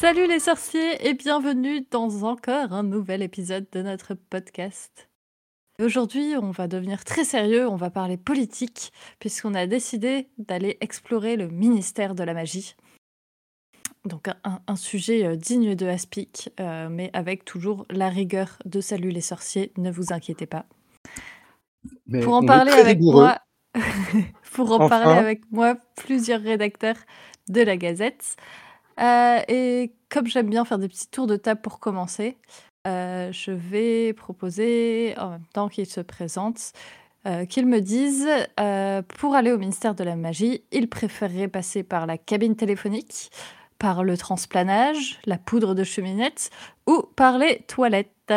Salut les sorciers et bienvenue dans encore un nouvel épisode de notre podcast. Aujourd'hui, on va devenir très sérieux, on va parler politique, puisqu'on a décidé d'aller explorer le ministère de la magie. Donc un, un sujet euh, digne de Aspic, euh, mais avec toujours la rigueur de Salut les sorciers, ne vous inquiétez pas. Mais Pour en on est parler très avec rigoureux. moi, pour en Enfin. parler avec moi, plusieurs rédacteurs de la Gazette. Euh, et comme j'aime bien faire des petits tours de table pour commencer, euh, je vais proposer, en même temps qu'ils se présentent, euh, qu'ils me disent, euh, pour aller au ministère de la Magie, ils préféreraient passer par la cabine téléphonique, par le transplanage, la poudre de cheminette ou par les toilettes.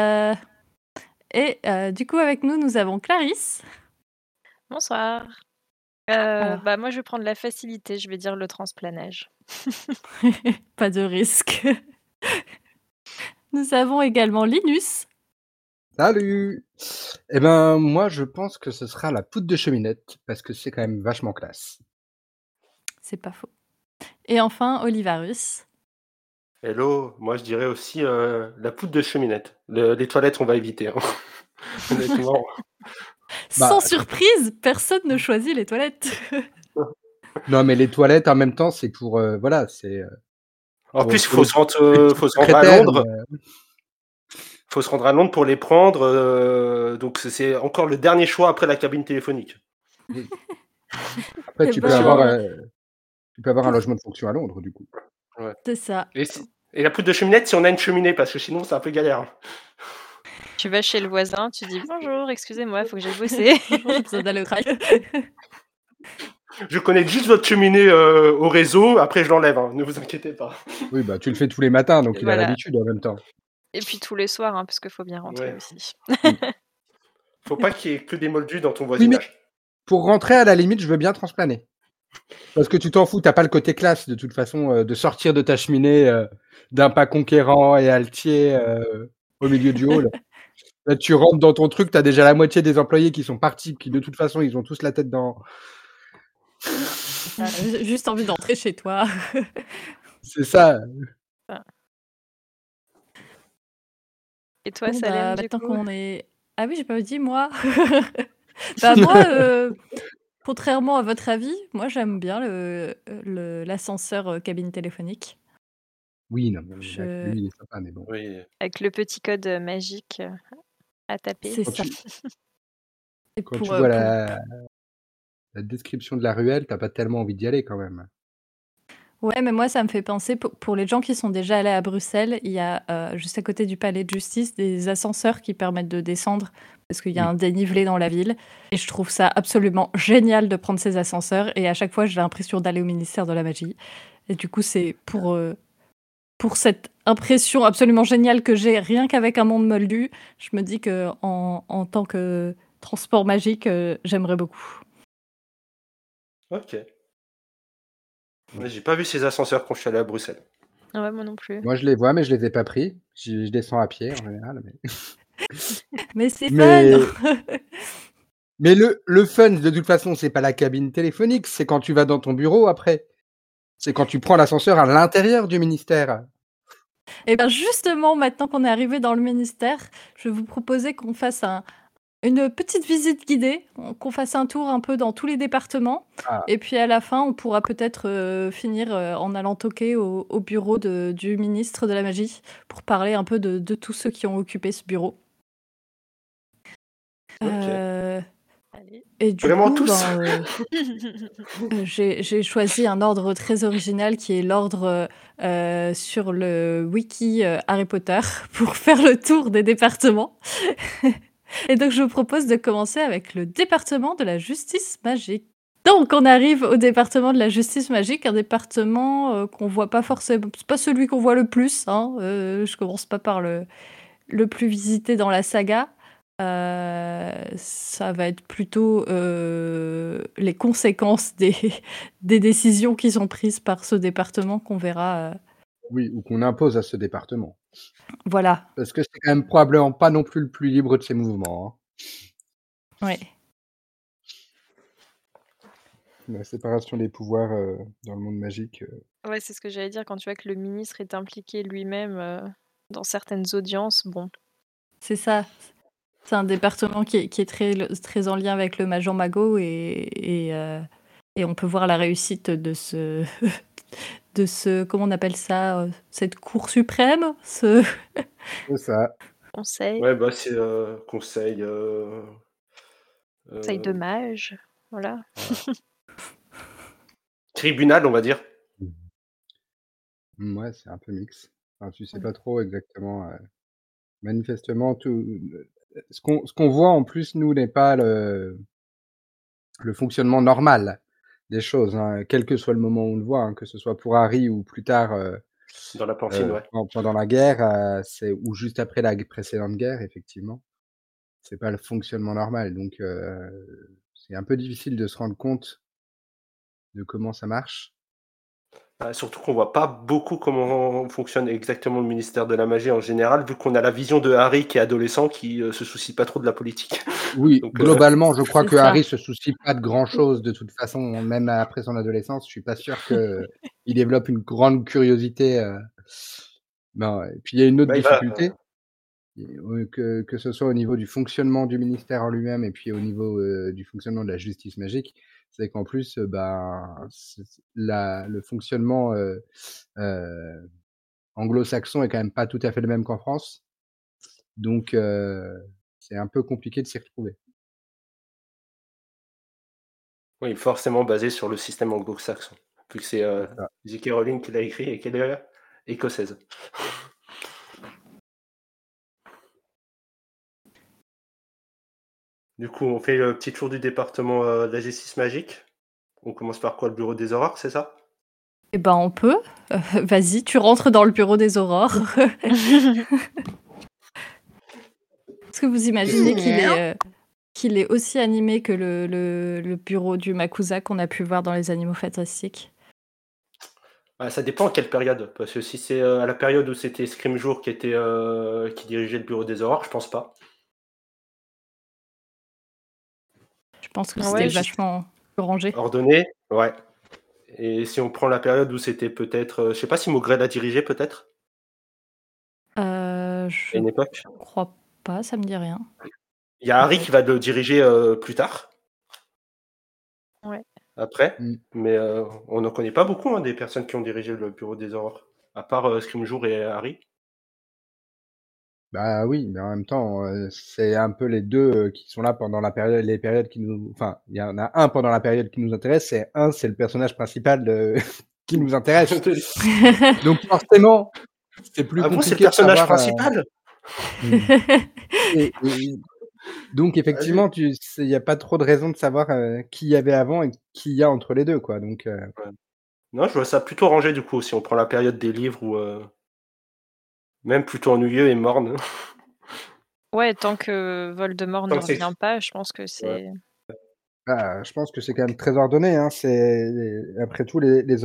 Et du coup, avec nous, nous avons Clarisse. Bonsoir. Euh, Alors. bah moi je vais prendre la facilité, je vais dire le transplanage. Pas de risque. Nous avons également Linus. Salut Eh ben, moi, je pense que ce sera la poudre de cheminette, parce que c'est quand même vachement classe. C'est pas faux. Et enfin, Olivarus. Hello, moi je dirais aussi euh, la poudre de cheminette. Le- les toilettes, on va éviter. hein. Honnêtement. Bah, Sans surprise, personne ne choisit les toilettes. Non, mais les toilettes, en même temps, c'est pour... euh, voilà, c'est... euh, En plus, il faut se rendre, euh, faut se rendre à Londres. euh, faut se rendre à Londres pour les prendre. euh, donc c'est- encore le dernier choix après la cabine téléphonique. Après, Eh tu peux, ben, avoir, euh, tu peux avoir un logement de fonction à Londres, du coup. C'est ça. Et, si- et la poudre de cheminette, si on a une cheminée, parce que sinon c'est un peu galère. Tu vas chez le voisin, tu dis bonjour, excusez-moi, faut que j'aille bosser. Franchement, j'ai besoin d'aller au travail. Je connais juste votre cheminée euh, au réseau, après je l'enlève, hein, ne vous inquiétez pas. Oui, bah, tu le fais tous les matins, donc il a l'habitude en même temps. Et puis tous les soirs, hein, parce qu'il faut bien rentrer Ouais. aussi. Faut pas qu'il y ait que des moldus dans ton Oui, voisinage. pour rentrer, à la limite, je veux bien transplaner. Parce que tu t'en fous, t'as pas le côté classe, de toute façon, euh, de sortir de ta cheminée euh, d'un pas conquérant et altier euh, au milieu du hall. Là, tu rentres dans ton truc, t'as déjà la moitié des employés qui sont partis, qui de toute façon, ils ont tous la tête dans... Ah, J'ai juste envie d'entrer chez toi. C'est ça. Et toi, Bon, Salem, bah, maintenant coup? qu'on est. Ah oui, j'ai pas dit moi. bah moi, euh, contrairement à votre avis, moi j'aime bien le le- l'ascenseur euh, cabine téléphonique. Oui, non, mais Je- lui, il est sympa, mais bon. Oui. Avec le petit code euh, magique à taper. C'est Quand ça. tu, Et quand pour, tu euh, vois pour- la, la description de la ruelle, t'as pas tellement envie d'y aller quand même. Ouais, mais moi, ça me fait penser, pour, pour les gens qui sont déjà allés à Bruxelles, il y a euh, juste à côté du palais de justice des ascenseurs qui permettent de descendre parce qu'il y a un dénivelé dans la ville. Et je trouve ça absolument génial de prendre ces ascenseurs. Et à chaque fois, j'ai l'impression d'aller au ministère de la magie. Et du coup, c'est pour, euh, pour cette impression absolument géniale que j'ai rien qu'avec un monde moldu, je me dis que en, en tant que transport magique, euh, j'aimerais beaucoup. Ok. Ouais, J'ai pas vu ces ascenseurs quand je suis allé à Bruxelles. Ah ouais, moi non plus. Moi, je les vois, mais je les ai pas pris. Je, je descends à pied, en général. Mais, Mais c'est Mais- fun mais le, le fun, de toute façon, c'est pas la cabine téléphonique, c'est quand tu vas dans ton bureau après. C'est quand tu prends l'ascenseur à l'intérieur du ministère. Et bien justement, maintenant qu'on est arrivé dans le ministère, je vais vous proposer qu'on fasse un- une petite visite guidée, qu'on fasse un tour un peu dans tous les départements. Ah. Et puis à la fin, on pourra peut-être euh, finir euh, en allant toquer au, au bureau de- du ministre de la Magie pour parler un peu de, de tous ceux qui ont occupé ce bureau. Euh. Et du Vraiment coup, tous ben, euh, euh, J'ai choisi un ordre très original qui est l'ordre euh, sur le wiki euh, Harry Potter pour faire le tour des départements. Et donc je vous propose de commencer avec le département de la justice magique. Donc on arrive au département de la justice magique, un département euh, qu'on voit pas forcément, c'est pas celui qu'on voit le plus. Hein, euh, je commence pas par le le plus visité dans la saga. Euh, ça va être plutôt euh, les conséquences des, des décisions qui sont prises par ce département qu'on verra. euh, Oui, ou qu'on impose à ce département. Voilà, Parce que c'est quand même probablement pas non plus le plus libre de ses mouvements. hein. La séparation des pouvoirs euh, dans le monde magique. euh, Ouais, c'est ce que j'allais dire, quand tu vois que le ministre est impliqué lui-même, dans certaines audiences, bon. C'est ça. C'est un département qui est qui est très très en lien avec le Major Magot et et on peut voir la réussite de ce de ce comment on appelle ça? Heu, cette cour suprême? Ce C'est ça. Conseil. Ouais, bah, c'est, heu, conseil, Conseil de mage, voilà. Voilà. Tribunal, on va dire. Mmh. Mouais, c'est un peu mix. Enfin, tu sais pas trop exactement, manifestement tout ce qu'on ce qu'on voit en plus nous n'est pas le le fonctionnement normal des choses, hein, quel que soit le moment où on le voit, hein, que ce soit pour Harry ou plus tard, heu Dans la ouais. pen pendant la guerre, heu, c'est ou juste après la précédente guerre, effectivement. C'est pas le fonctionnement normal donc heu, c'est un peu difficile de se rendre compte de comment ça marche. Bah, surtout qu'on voit pas beaucoup comment fonctionne exactement le ministère de la Magie en général, vu qu'on a la vision de Harry qui est adolescent, qui, heu, se soucie pas trop de la politique. Oui, Donc heu globalement, je crois que ça. Harry se soucie pas de grand chose de toute façon, même après son adolescence, je suis pas sûr qu'il développe une grande curiosité, non et puis il y a une autre Bah, difficulté, heu, que que ce soit au niveau du fonctionnement du ministère en lui-même et puis au niveau, du fonctionnement de la justice magique, c'est qu'en plus, ben, la le fonctionnement, anglo-saxon est quand même pas tout à fait le même qu'en France. Donc c'est un peu compliqué de s'y retrouver. Oui, forcément basé sur le système anglo-saxon, vu que c'est, ça. J.K. Rowling qui l'a écrit et qu'elle est écossaise. Du coup, on fait le petit tour du département, heu, de la justice magique. On commence par quoi? Le bureau des aurores, c'est ça? Et ben, on peut. Heu, vas-y, tu rentres dans le bureau des aurores. Est-ce que vous imaginez qu'il est, heu, qu'il est aussi animé que le le le bureau du MACUSA qu'on a pu voir dans Les Animaux Fantastiques? Bah, ça dépend à quelle période, parce que si c'est, à la période où c'était Scrimgeour qui était, qui dirigeait le bureau des aurores, je pense pas. Pense que Ah c'était ouais, je vachement rangé. Ordonné, ouais et si on prend la période où c'était peut-être, heu, je sais pas si Maugrey l'a dirigé peut-être? Heu, À je une époque? crois pas, ça me dit rien. Il y a Harry qui va le diriger, heu, plus tard. Ouais. Après, Mmh. mais on en connaît pas beaucoup, hein, des personnes qui ont dirigé le bureau des aurores, à part, Scrimgeour et Harry. Bah, oui, mais en même temps, heu, c'est un peu les 2, heu, qui sont là pendant la période les périodes qui nous enfin, il y en a un pendant la période qui nous intéresse et un, c'est le personnage principal de qui nous intéresse. Donc forcément, c'est plus Ah bon, c'est le compliqué de personnage savoir, heu principal? mmh et et donc effectivement, tu c'est il y a pas trop de raison de savoir, heu, qui il y avait avant et qui il y a entre les 2, quoi, donc heu Ouais. Non, je vois ça plutôt rangé du coup, si on prend la période des livres ou heu même plutôt ennuyeux et morne. Ouais, tant que Voldemort Tant ne que revient pas, je pense que ouais. c'est Bah, je pense que c'est quand même très ordonné, hein, c'est après tout les les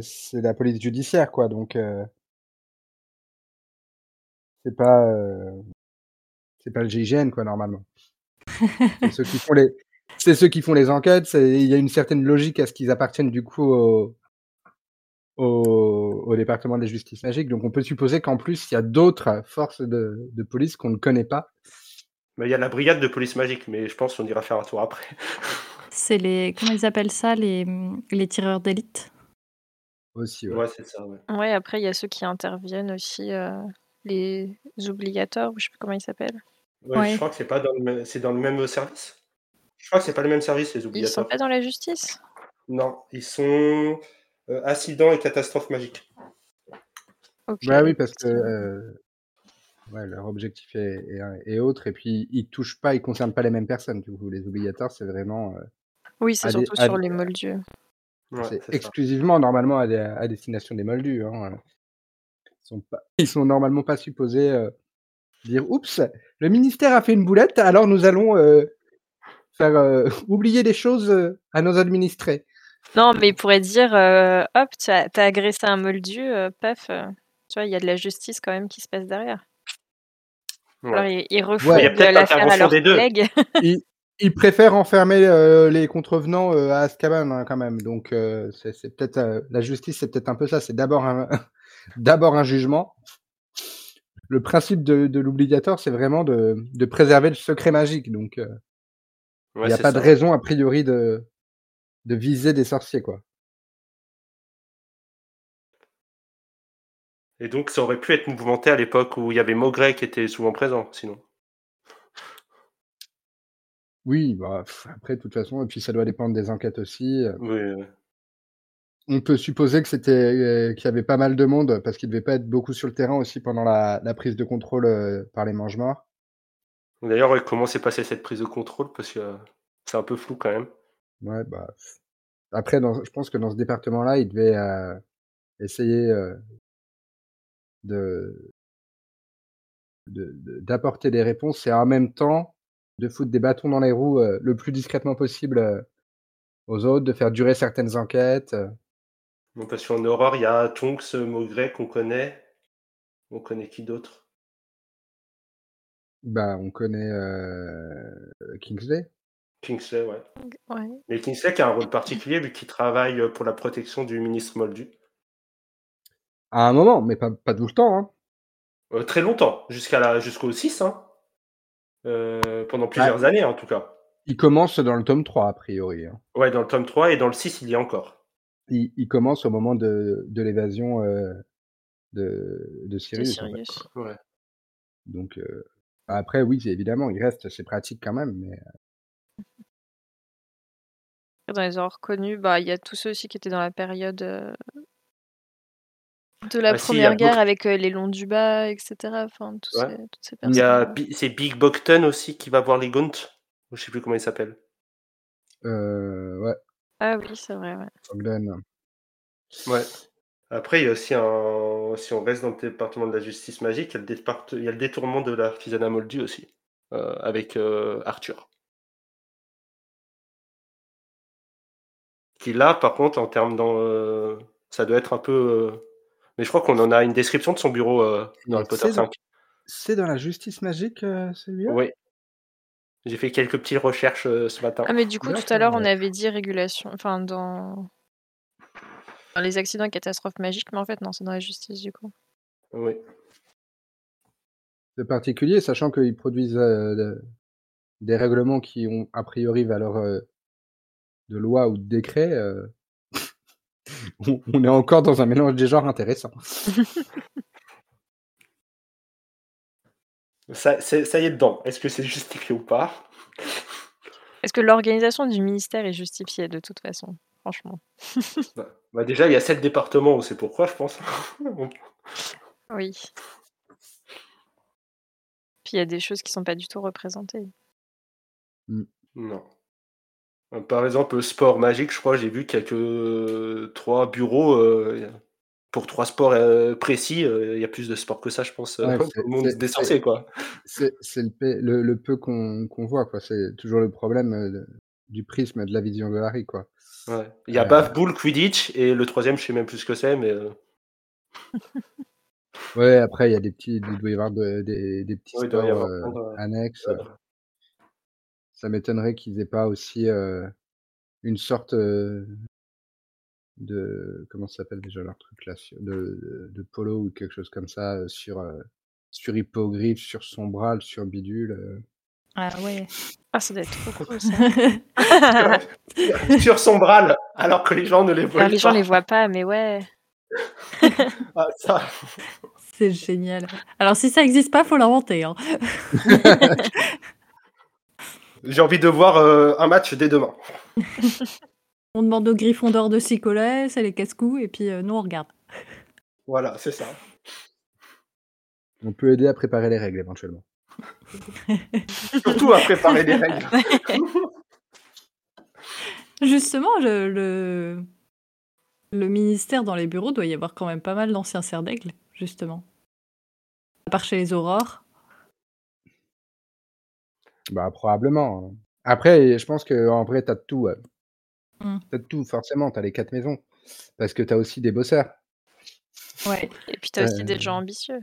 c'est la police judiciaire, quoi, donc heu c'est pas, heu c'est pas le GIGN, quoi, normalement. C'est ceux qui font les c'est ceux qui font les enquêtes, il y a une certaine logique à ce qu'ils appartiennent du coup au au au département de la justice magique, donc on peut supposer qu'en plus, il y a d'autres forces de de police qu'on ne connaît pas. Il y a la brigade de police magique, mais je pense qu'on ira faire un tour après. C'est les comment ils appellent ça? Les, les tireurs d'élite? Aussi, ouais. Ouais, c'est ça, ouais. Ouais, après, il y a ceux qui interviennent aussi, heu, les ou je sais plus comment ils s'appellent. Ouais, je crois que c'est pas dans le c'est dans le même, service? Je crois que c'est pas le même service, les Ils sont pas dans la justice? Non, ils sont, heu, accidents et catastrophes magiques. OK, Bah, oui, parce que, ouais, leur objectif est est un est autre et puis ils touchent pas ils concernent pas les mêmes personnes, du coup, les oubliateurs, c'est vraiment, heu, Oui, c'est des surtout à sur des les moldus. Ouais, c'est ça. exclusivement normalement à des à destination des moldus, hein. Ils sont pas ils sont normalement pas supposés, dire: «Oups, le ministère a fait une boulette, alors nous allons, faire, oublier des choses, à nos administrés». Non, mais ils pourraient dire, heu: «Hop, tu as agressé un moldu, heu, paf», heu, tu vois? Il y a de la justice quand même qui se passe derrière. Ouais. il y a Ouais. peut-être l'affaire à l'intervention leurs des 2. collègues. Ils Ils préfèrent enfermer, les contrevenants, à Azkaban, hein, quand même. Donc, c'est peut-être, la justice, c'est peut-être un peu ça. C'est d'abord un d'abord un jugement. Le principe de de l'obligatoire, c'est vraiment de de préserver le secret magique. Donc, il Ouais, y a pas de raison a priori de de viser des sorciers, quoi. Et donc ça aurait pu être mouvementé à l'époque où il y avait Maugrey qui était souvent présent, sinon. Oui, bah, après de toute façon et puis ça doit dépendre des enquêtes aussi. Oui, oui. On peut supposer que c'était, heu, qu'il y avait pas mal de monde parce qu'il devait pas être beaucoup sur le terrain aussi pendant la la prise de contrôle, heu, par les Mange-Morts. D'ailleurs, comment s'est passée cette prise de contrôle? Parce que c'est un peu flou quand même. Ouais, bah, après dans je pense que dans ce département-là, ils devaient, heu, essayer, heu de d'apporter des réponses et en même temps, de foutre des bâtons dans les roues, heu, le plus discrètement possible, aux autres, de faire durer certaines enquêtes, parce qu'en horreur, il y a Tonks, Maugrey qu'on connaît. On connaît qui d'autre? Bah, on connaît, Kingsley. Kingsley, ouais. Ouais. Mais Kingsley qui a un rôle particulier vu qu'il travaille, heu, pour la protection du ministre Moldu. À un moment, mais pas pas tout le temps, hein. Heu, très longtemps, jusqu'à la jusqu'au 6, hein. Heu, pendant plusieurs années, en tout cas. il commence dans le tome 3 a priori, hein. Ouais, dans le tome 3 et dans le 6, il y est encore. Il il commence au moment de de l'évasion, de de De Sirius, en fait. Sirius. Ouais. Donc, après oui, évidemment, il reste, c'est pratique quand même, mais. Dans les horreurs connues, bah, il y a tous ceux aussi qui étaient dans la période, heu de la Bah, si, 1re guerre Boc avec, heu, les Londubat et cetera, enfin tous Ouais. ces toutes ces Il y a c'est Big Bocton aussi qui va voir les Gaunt? Ou je sais plus comment il s'appelle. Heu, ouais. Ah oui, c'est vrai, ouais. Ouais. Après, il y a aussi un si on reste dans le département de la justice magique, il y a le départ il y a le détournement de l'artisanat Moldu aussi, heu, avec, Arthur. Qui là, par contre, en termes dans, heu, ça doit être un peu, heu mais je crois qu'on en a une description de son bureau, heu, dans Harry Potter c'est dans 5. c'est dans la justice magique, celui-là? Oui. J'ai fait quelques petits recherches, ce matin. Ah mais du coup, tout à l'heure, on avait dit régulation, enfin dans dans les accidents et catastrophes magiques, mais en fait non, c'est dans la justice du coup. Oui. C'est particulier, sachant qu'ils produisent, des règlements qui ont a priori valeur, de loi ou de décret, heu, on on est encore dans un mélange des genres intéressant. Ça c'est ça y est dedans. Est-ce que c'est justifié ou pas? Est-ce que l'organisation du ministère est justifiée de toute façon? Franchement? Bah bah, déjà, il y a 7 départements, on sait pourquoi, je pense. Oui. Puis il y a des choses qui sont pas du tout représentées. Mmh. Non. Heu, par exemple, sport magique, je crois, j'ai vu qu'il a que 3 bureaux, heu, pour 3 sports, précis, il y a plus de sports que ça, je pense, Ouais, c'est le monde c'est sorciers, quoi. c'est le peu le le peu qu'on voit, quoi. C'est toujours le problème, de du prisme de la vision de Harry, quoi. Ouais. Il y a Heu Baf-Boule, Quidditch et le 3e, je sais même plus ce que c'est, mais, Ouais, après il y a des petits il doit y avoir de des des petits y sports, annexes. Ça m'étonnerait qu'ils aient pas aussi, une sorte, de comment ça s'appelle déjà leur truc là? Sur de de de polo ou quelque chose comme ça, sur, heu, sur Hippogriffe, sur Sombral, sur Bidule. Ah ouais. Ah ça doit être trop cool ça. Sur sur Sombral, alors que les gens ne les voient Alors les gens pas. les voient pas, mais ouais. Ah ça C'est génial. Alors si ça existe pas, faut l'inventer, hein. J'ai envie de voir, heu, un match dès demain. On demande au Gryffondor de s'y coller, c'est les casse-cou et puis, heu, nous on regarde. Voilà, c'est ça. On peut aider à préparer les règles éventuellement. Surtout à préparer les règles. Justement, le le le ministère dans les bureaux doit y avoir quand même pas mal d'anciens serfs d'aigle, justement. À part chez les Aurores. Bah, probablement, hein. Après, je pense qu'en vrai, tu as de tout, ouais. Mmh. Tu as de tout, forcément, tu as les 4 maisons. Parce que tu as aussi des bosseurs. Ouais. Et puis tu as aussi des gens ambitieux.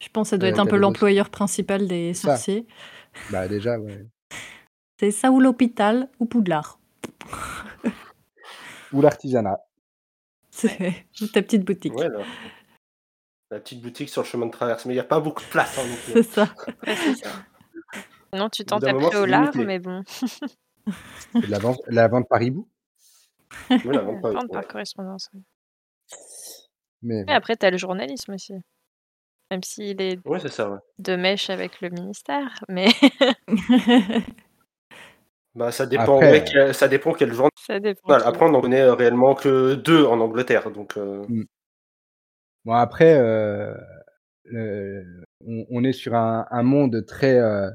Je pense ça doit être un peu l'employeur principal des ça. sorciers. Bah, déjà, ouais. C'est ça ou l'hôpital ou Poudlard. Ou l'artisanat. C'est ta petite boutique. Ouais. La petite boutique sur le chemin de traverse. Mais il n'y a pas beaucoup de place. hein, donc, C'est ça. Sinon, tu moment, après au limité. mais bon, la vente, la vente par hibou. euh, ouais, la vente par- vente par correspondance. Mais après, tu as le journalisme aussi. Même s'il est Ouais, c'est ça. ouais. de mèche avec le ministère, mais Bah, ça dépend. Après, ouais, quel- ça dépend quel journal. ça dépend. Voilà, après, on n'en connaît euh, réellement que deux en Angleterre. Donc, euh, bon, après, euh, le- on, on est sur un, un monde très euh, euh,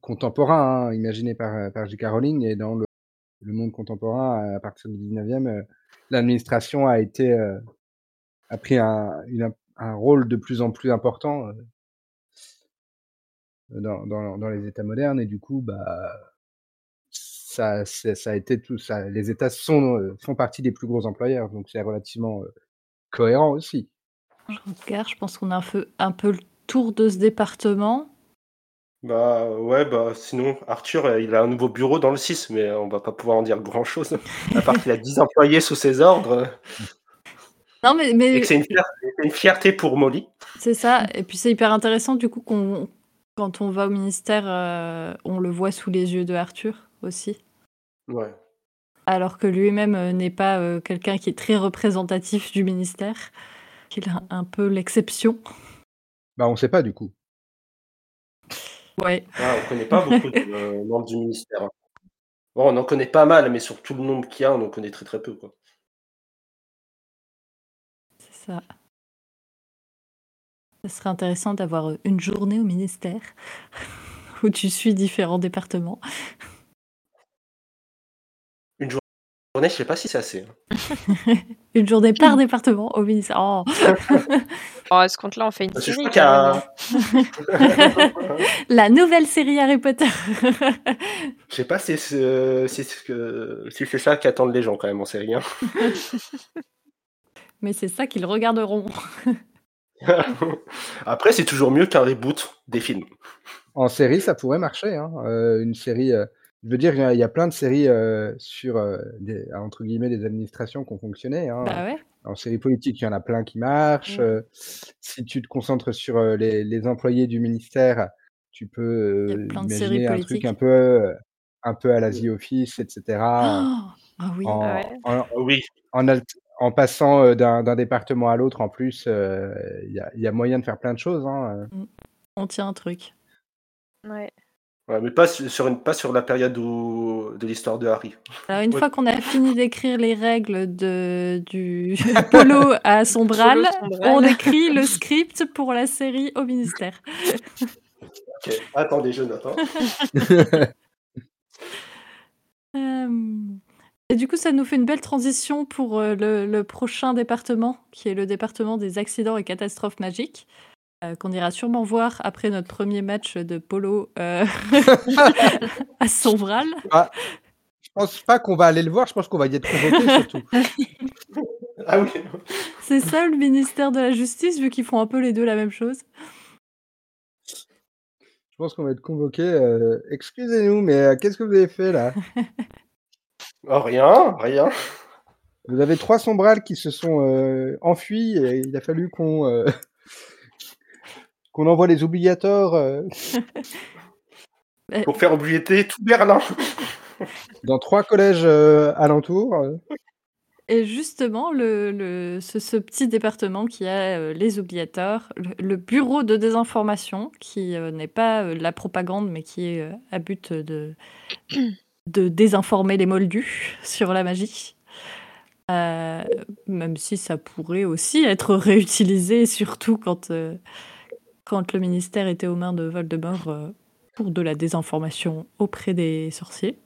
contemporain, hein, imaginé par, par J.K. Rowling. Et dans le, monde contemporain, à partir du 19e, euh, l'administration a été euh, a pris un, rôle de plus en plus important euh, dans, dans, les États modernes. Et du coup, bah, ça, ça a été tout ça. Les États sont, euh, font partie des plus gros employeurs, donc c'est relativement euh, cohérent aussi. Je pense qu'on a un peu le tour de ce département. Bah, ouais, bah, sinon, Arthur, euh, il a un nouveau bureau dans le 6, mais euh, on va pas pouvoir en dire grand chose. À part qu'il a 10 employés sous ses ordres. Non, mais, Et mais que c'est une, fierté- c'est une fierté pour Molly. c'est ça. Et puis c'est hyper intéressant du coup qu'on, quand on va au ministère, euh, on le voit sous les yeux de Arthur aussi. Ouais. Alors que lui-même euh, n'est pas euh, quelqu'un qui est très représentatif du ministère, qu'il a un peu l'exception. Bah, on sait pas du coup. Ouais. Ah, on connaît pas beaucoup de euh, membres du ministère. hein. Bon, on en connaît pas mal, mais sur tout le nombre qu'il y a, on en connaît très très peu. Quoi. C'est ça. Ce serait intéressant d'avoir euh, une journée au ministère où tu suis différents départements. Journée, je sais pas si c'est assez. hein. Une journée par département au ministère. Oh. Oh, à ce compte-là, on fait une je série. a. La nouvelle série Harry Potter. Je sais pas si c'est si c'est que- si c'est ça qu'attendent les gens quand même en série. hein. Mais c'est ça qu'ils regarderont. Après, c'est toujours mieux qu'un reboot des films. En série, ça pourrait marcher. Hein. euh, une série, euh, je veux dire, il y a- plein de séries euh, sur euh, des, entre guillemets des administrations qui ont fonctionné. Hein. Bah ouais. En série politique, il y en a plein qui marchent. Mm. euh, si tu te concentres sur euh, les, les employés du ministère, tu peux Il y a plein de séries imaginer un truc un peu, euh, un peu à la The Office, etc. Oh, ah oui. en, Ah ouais. en, Oui, passant euh, d'un département à l'autre, en plus, euh, il y, a, il y a moyen de faire plein de choses. Hein. On tient un truc. Ouais. Ouais, mais pas su- sur, une, pas sur la période où, de l'histoire de Harry. Alors une Oui. fois qu'on a fini d'écrire les règles de, du polo à Sombral, on écrit le script pour la série au ministère. Ok, Attendez, je note. hein. Euh, Et du coup, ça nous fait une belle transition pour euh, le, le prochain département, qui est le département des accidents et catastrophes magiques, euh, qu'on ira sûrement voir après notre premier match de polo euh, à Sombral. Je pense pas qu'on va aller le voir, je pense qu'on va y être convoqué surtout. Ah oui. C'est ça le ministère de la Justice, vu qu'ils font un peu les deux la même chose. Je pense qu'on va être convoqué. euh, Excusez-nous, mais euh, qu'est-ce que vous avez fait là? Oh, rien, rien. Vous avez trois sombrales qui se sont euh, enfuis et il a fallu qu'on euh, qu'on envoie les obligateurs euh, Pour faire oublier tout Berlin. dans trois collèges euh, alentours. euh. Et justement, le, le- ce, ce petit département qui a euh, les oubliateurs, le, le bureau de désinformation, qui euh, n'est pas euh, la propagande, mais qui est euh, à but de, de désinformer les moldus sur la magie. Euh, même si ça pourrait aussi être réutilisé, surtout quand, euh, quand le ministère était aux mains de Voldemort euh, pour de la désinformation auprès des sorciers.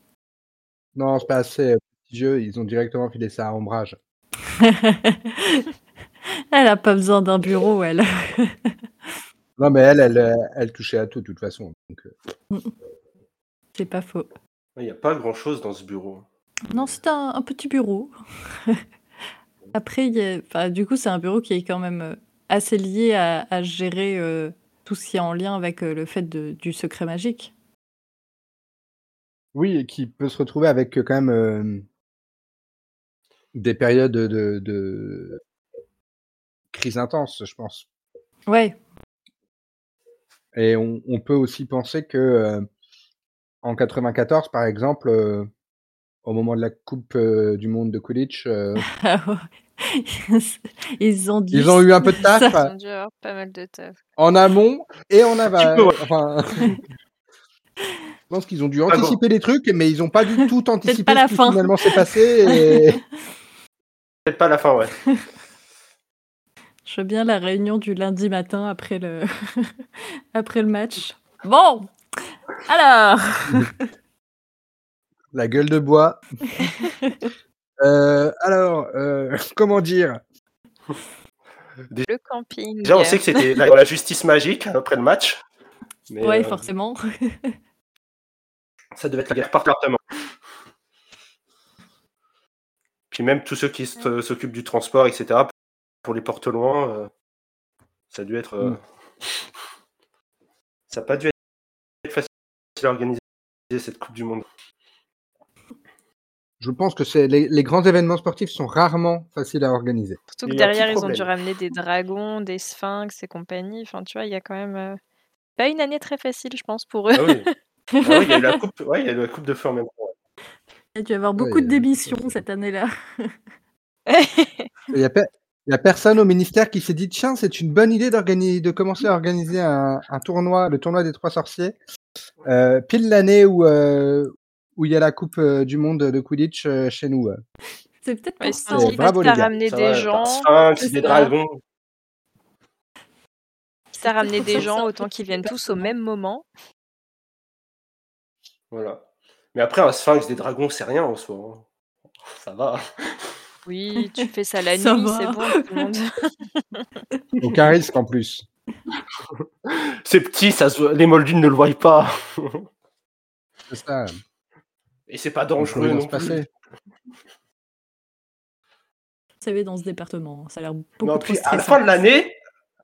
Non, c'est pas assez euh, prestigieux. Ils ont directement filé ça à Ombrage. elle a pas besoin d'un bureau, elle. Non, mais elle, elle, euh, elle touchait à tout de toute façon. Euh, C'est pas faux. Il n'y a pas grand chose dans ce bureau. Non, c'est un, un petit bureau. Après, il y a- enfin, du coup, c'est un bureau qui est quand même assez lié à, à gérer euh, tout ce qui est en lien avec euh, le fait de- du secret magique. Oui, et qui peut se retrouver avec euh, quand même des périodes de, crise intense, je pense. Ouais. Et on, on peut aussi penser que en 94, par exemple, euh, au moment de la Coupe euh, du Monde de Quidditch, euh, Ah. Ils ont dû ils ont eu un peu de taf Ça- Ils ont dû avoir pas mal de taf. en amont et en aval. Tu peux, ouais. Enfin, je pense qu'ils ont dû bon. anticiper les trucs, mais ils n'ont pas du tout anticipé pas la ce qui fin. finalement s'est passé. Et... Peut-être pas la fin, ouais. Je veux bien la réunion du lundi matin après le, après le match. Bon, alors, La gueule de bois. Euh, alors, euh, comment dire? Le camping. Déjà, on sait que c'était la, la justice magique après le match. Mais, ouais, euh, forcément. Ça devait être la guerre par département. Puis même tous ceux qui s'occupent du transport, etc., pour les portes loin, euh, ça a dû être. euh, Mm. Ça n'a pas dû être facile à organiser cette Coupe du Monde. Je pense que c'est les, les grands événements sportifs sont rarement faciles à organiser. Surtout que Il derrière, ils ont dû ramener des dragons, des sphinx et compagnie. Enfin, tu vois, il y a quand même. euh, Pas une année très facile, je pense, pour eux. Ah oui. Ah oui, il y a eu la coupe, ouais, il y a eu la coupe de feu en même temps. Il y a dû y avoir beaucoup Ouais, de démissions cette année-là. Il y a, il personne au ministère qui s'est dit tiens c'est une bonne idée de commencer à organiser un, un tournoi le tournoi des trois sorciers euh, pile l'année où euh, où il y a la coupe euh, du monde de Quidditch euh, chez nous. euh. C'est peut-être Ouais, pour se ça. bravo, les gars. ramener Ça des va, gens, des ça. dragons. à ramener pour des ça gens, ça- autant qu'ils viennent tous au même moment. Voilà. Mais après, un sphinx, des dragons, c'est rien en soi. hein. Ça va. Oui, tu fais ça la Ça nuit, c'est bon, tout le monde. Aucun risque en plus. C'est petit, ça se les moldus ne le voient pas. C'est ça. Et c'est pas dangereux non se plus. passer. Vous savez, dans ce département, ça a l'air beaucoup Non, trop puis à la fin de l'année,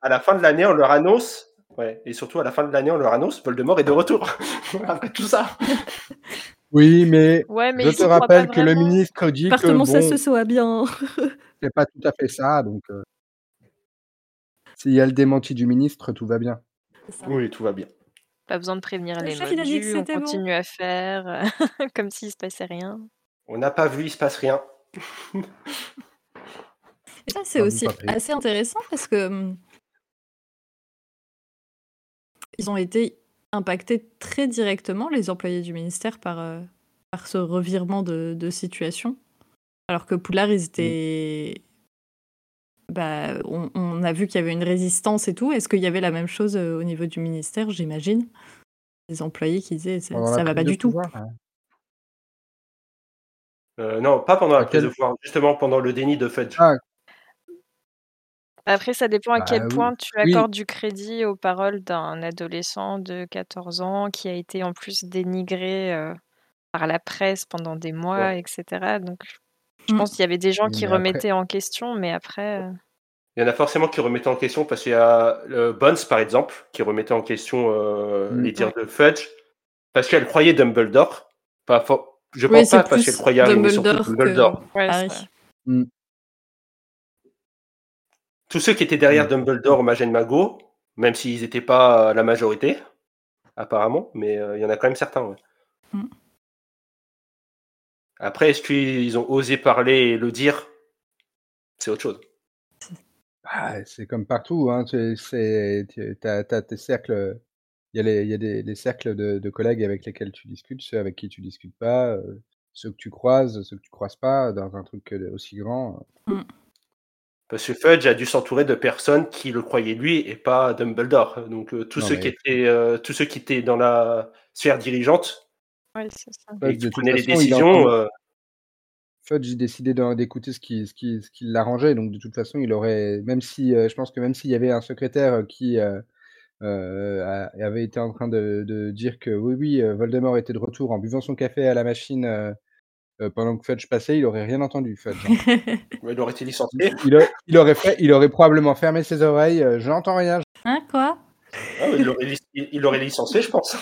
à la fin de l'année, on leur annonce, ouais, et surtout à la fin de l'année, on leur annonce, Voldemort est de retour. Après tout ça. Oui mais Ouais, mais je te rappelle que le ministre dit que Département, ça bon se soit bien. c'est pas tout à fait ça donc euh, s'il y a le démenti du ministre tout va bien. Oui, tout va bien. Pas besoin de prévenir Le les chef, il a dit que moldus, on c'était bon. continue à faire comme s'il se passait rien. On n'a pas vu, il se passe rien. Et ça, c'est Ah, aussi assez intéressant parce que hum, ils ont été impactés très directement, les employés du ministère, par, euh, par ce revirement de, de situation. Alors que Poulard, ils étaient. Bah, on, on a vu qu'il y avait une résistance et tout. Est-ce qu'il y avait la même chose euh, au niveau du ministère, j'imagine? Les employés qui disaient ça, ça va pas du tout. pouvoir, hein. Euh, non, pas pendant la prise quel- de pouvoir, justement pendant le déni de Fudge. Ah, Après, ça dépend à Bah, quel oui. point tu Oui. accordes du crédit aux paroles d'un adolescent de 14 ans qui a été en plus dénigré euh, par la presse pendant des mois, Ouais. etc. Donc, je Mm. pense qu'il y avait des gens Oui, qui mais après- remettaient en question, mais après, euh, Il y en a forcément qui remettaient en question parce qu'il y a euh, Bones, par exemple, qui remettait en question euh, Mm. les dires de Fudge parce qu'elle croyait Dumbledore. Pas for- Je Oui, pense c'est pas parce qu'elle croyait Dumbledore que- Dumbledore. ouais, Harry. c'est- Tous ceux qui étaient derrière Mm. Dumbledore au Magène Mago, même s'ils n'étaient pas la majorité, apparemment, mais euh, il y en a quand même certains. ouais. Mm. Après, est-ce qu'ils ont osé parler et le dire? C'est autre chose. Ah, c'est comme partout, hein. tu- tu as, tes cercles, il y a, les, il y a des, les cercles de, de collègues avec lesquels tu discutes, ceux avec qui tu discutes pas, euh, ceux que tu croises, ceux que tu croises pas, dans un truc aussi grand. Parce que Fudge a dû s'entourer de personnes qui le croyaient lui et pas Dumbledore. Donc euh, tous Non, ceux mais- qui étaient euh, tous ceux qui étaient dans la sphère dirigeante ouais, c'est ça. Fudge, et de qui toute prenaient les façon, il a euh, Fudge, décidait d'en- d'écouter ce qui, ce qui, ce qui l'arrangeait, donc de toute façon, il aurait, même si, euh, je pense que même s'il y avait un secrétaire euh, qui euh, euh, a- avait été en train de, de dire que oui, oui, euh, Voldemort était de retour en buvant son café à la machine euh, euh, pendant que Fudge passait, il aurait rien entendu, Fudge. hein. il aurait été licencié. il, a- il aurait fait, il aurait probablement fermé ses oreilles, euh, j'entends rien. Hein, quoi? Ah, il l'aurait lic- il- il l'aurait licencié, je pense.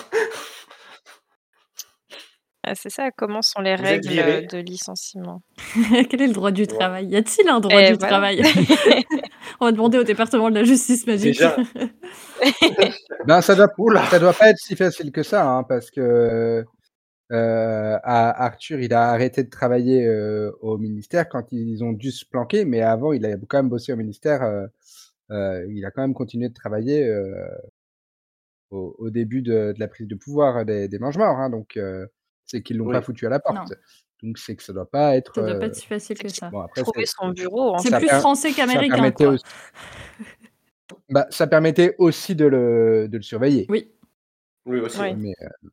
Ah, c'est ça, comment sont les Vous êtes règles, viré. de licenciement? Quel est le droit du Ouais. travail? Y a-t-il un droit Et du voilà. travail? On va demander au département de la justice magique. Déjà. Ben, ça doit, ça doit pas être si facile que ça, hein, parce que euh, à- Arthur, il a arrêté de travailler euh, au ministère quand ils ont dû se planquer, mais avant, il a quand même bossé au ministère. euh, euh, il a quand même continué de travailler euh, au, au début de, de la prise de pouvoir des, des mange-morts. Hein, donc, euh, c'est qu'ils l'ont Oui. pas foutu à la porte. Non. Donc, c'est que ça doit pas être. Ça doit pas euh, être si facile que ça. bon, après, Trouver ça- son bureau, en C'est ça plus per- français ça qu'américain, permettait quoi. aussi- bah, ça permettait aussi de le, de le surveiller. Oui. Oui, aussi. Oui. Mais euh,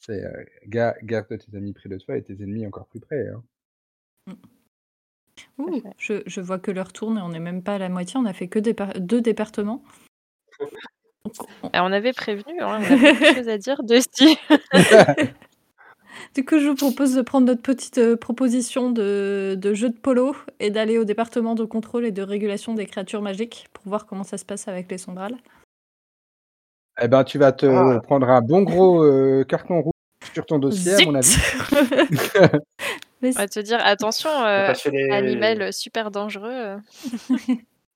c'est euh, ga- garde tes amis près de toi et tes ennemis encore plus près. hein. Ouh, je, je vois que l'heure tourne et on n'est même pas à la moitié. On a fait que deux départements. On- Ah, on avait prévenu, hein, on avait quelque chose à dire dessus. Du coup, je vous propose de prendre notre petite euh, proposition de, de jeu de polo et d'aller au département de contrôle et de régulation des créatures magiques pour voir comment ça se passe avec les sombrales. Eh ben, tu vas te Ah. prendre un bon gros euh, carton rouge sur ton dossier, à mon avis. Mais On va te dire, attention, On euh, les- animal super dangereux.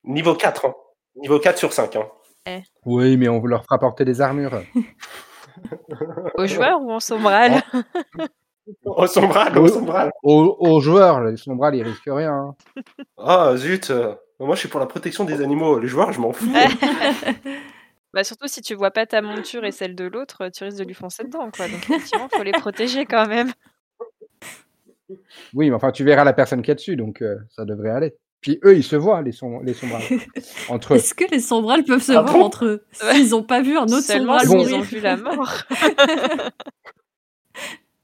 Niveau 4. Hein. Niveau 4 sur 5. Hein. Oui, mais on leur fera porter des armures. Aux joueurs ou en sombral? Au sombral, au sombral. Aux, aux joueurs, les sombrales, ils risquent rien. hein. Ah, zut. euh, Moi, je suis pour la protection des animaux. Les joueurs, je m'en fous. Bah surtout si tu vois pas ta monture et celle de l'autre, tu risques de lui foncer dedans quoi. Donc effectivement, faut les protéger quand même. Oui, mais enfin, tu verras la personne qui est dessus, donc euh, ça devrait aller. Puis eux, ils se voient, les, som les sombrales. Entre eux. Est-ce que les sombrales peuvent se Ah voir bon entre eux S'ils n'ont pas vu un autre Seulement sombral s'ils Bon. ont vu la mort.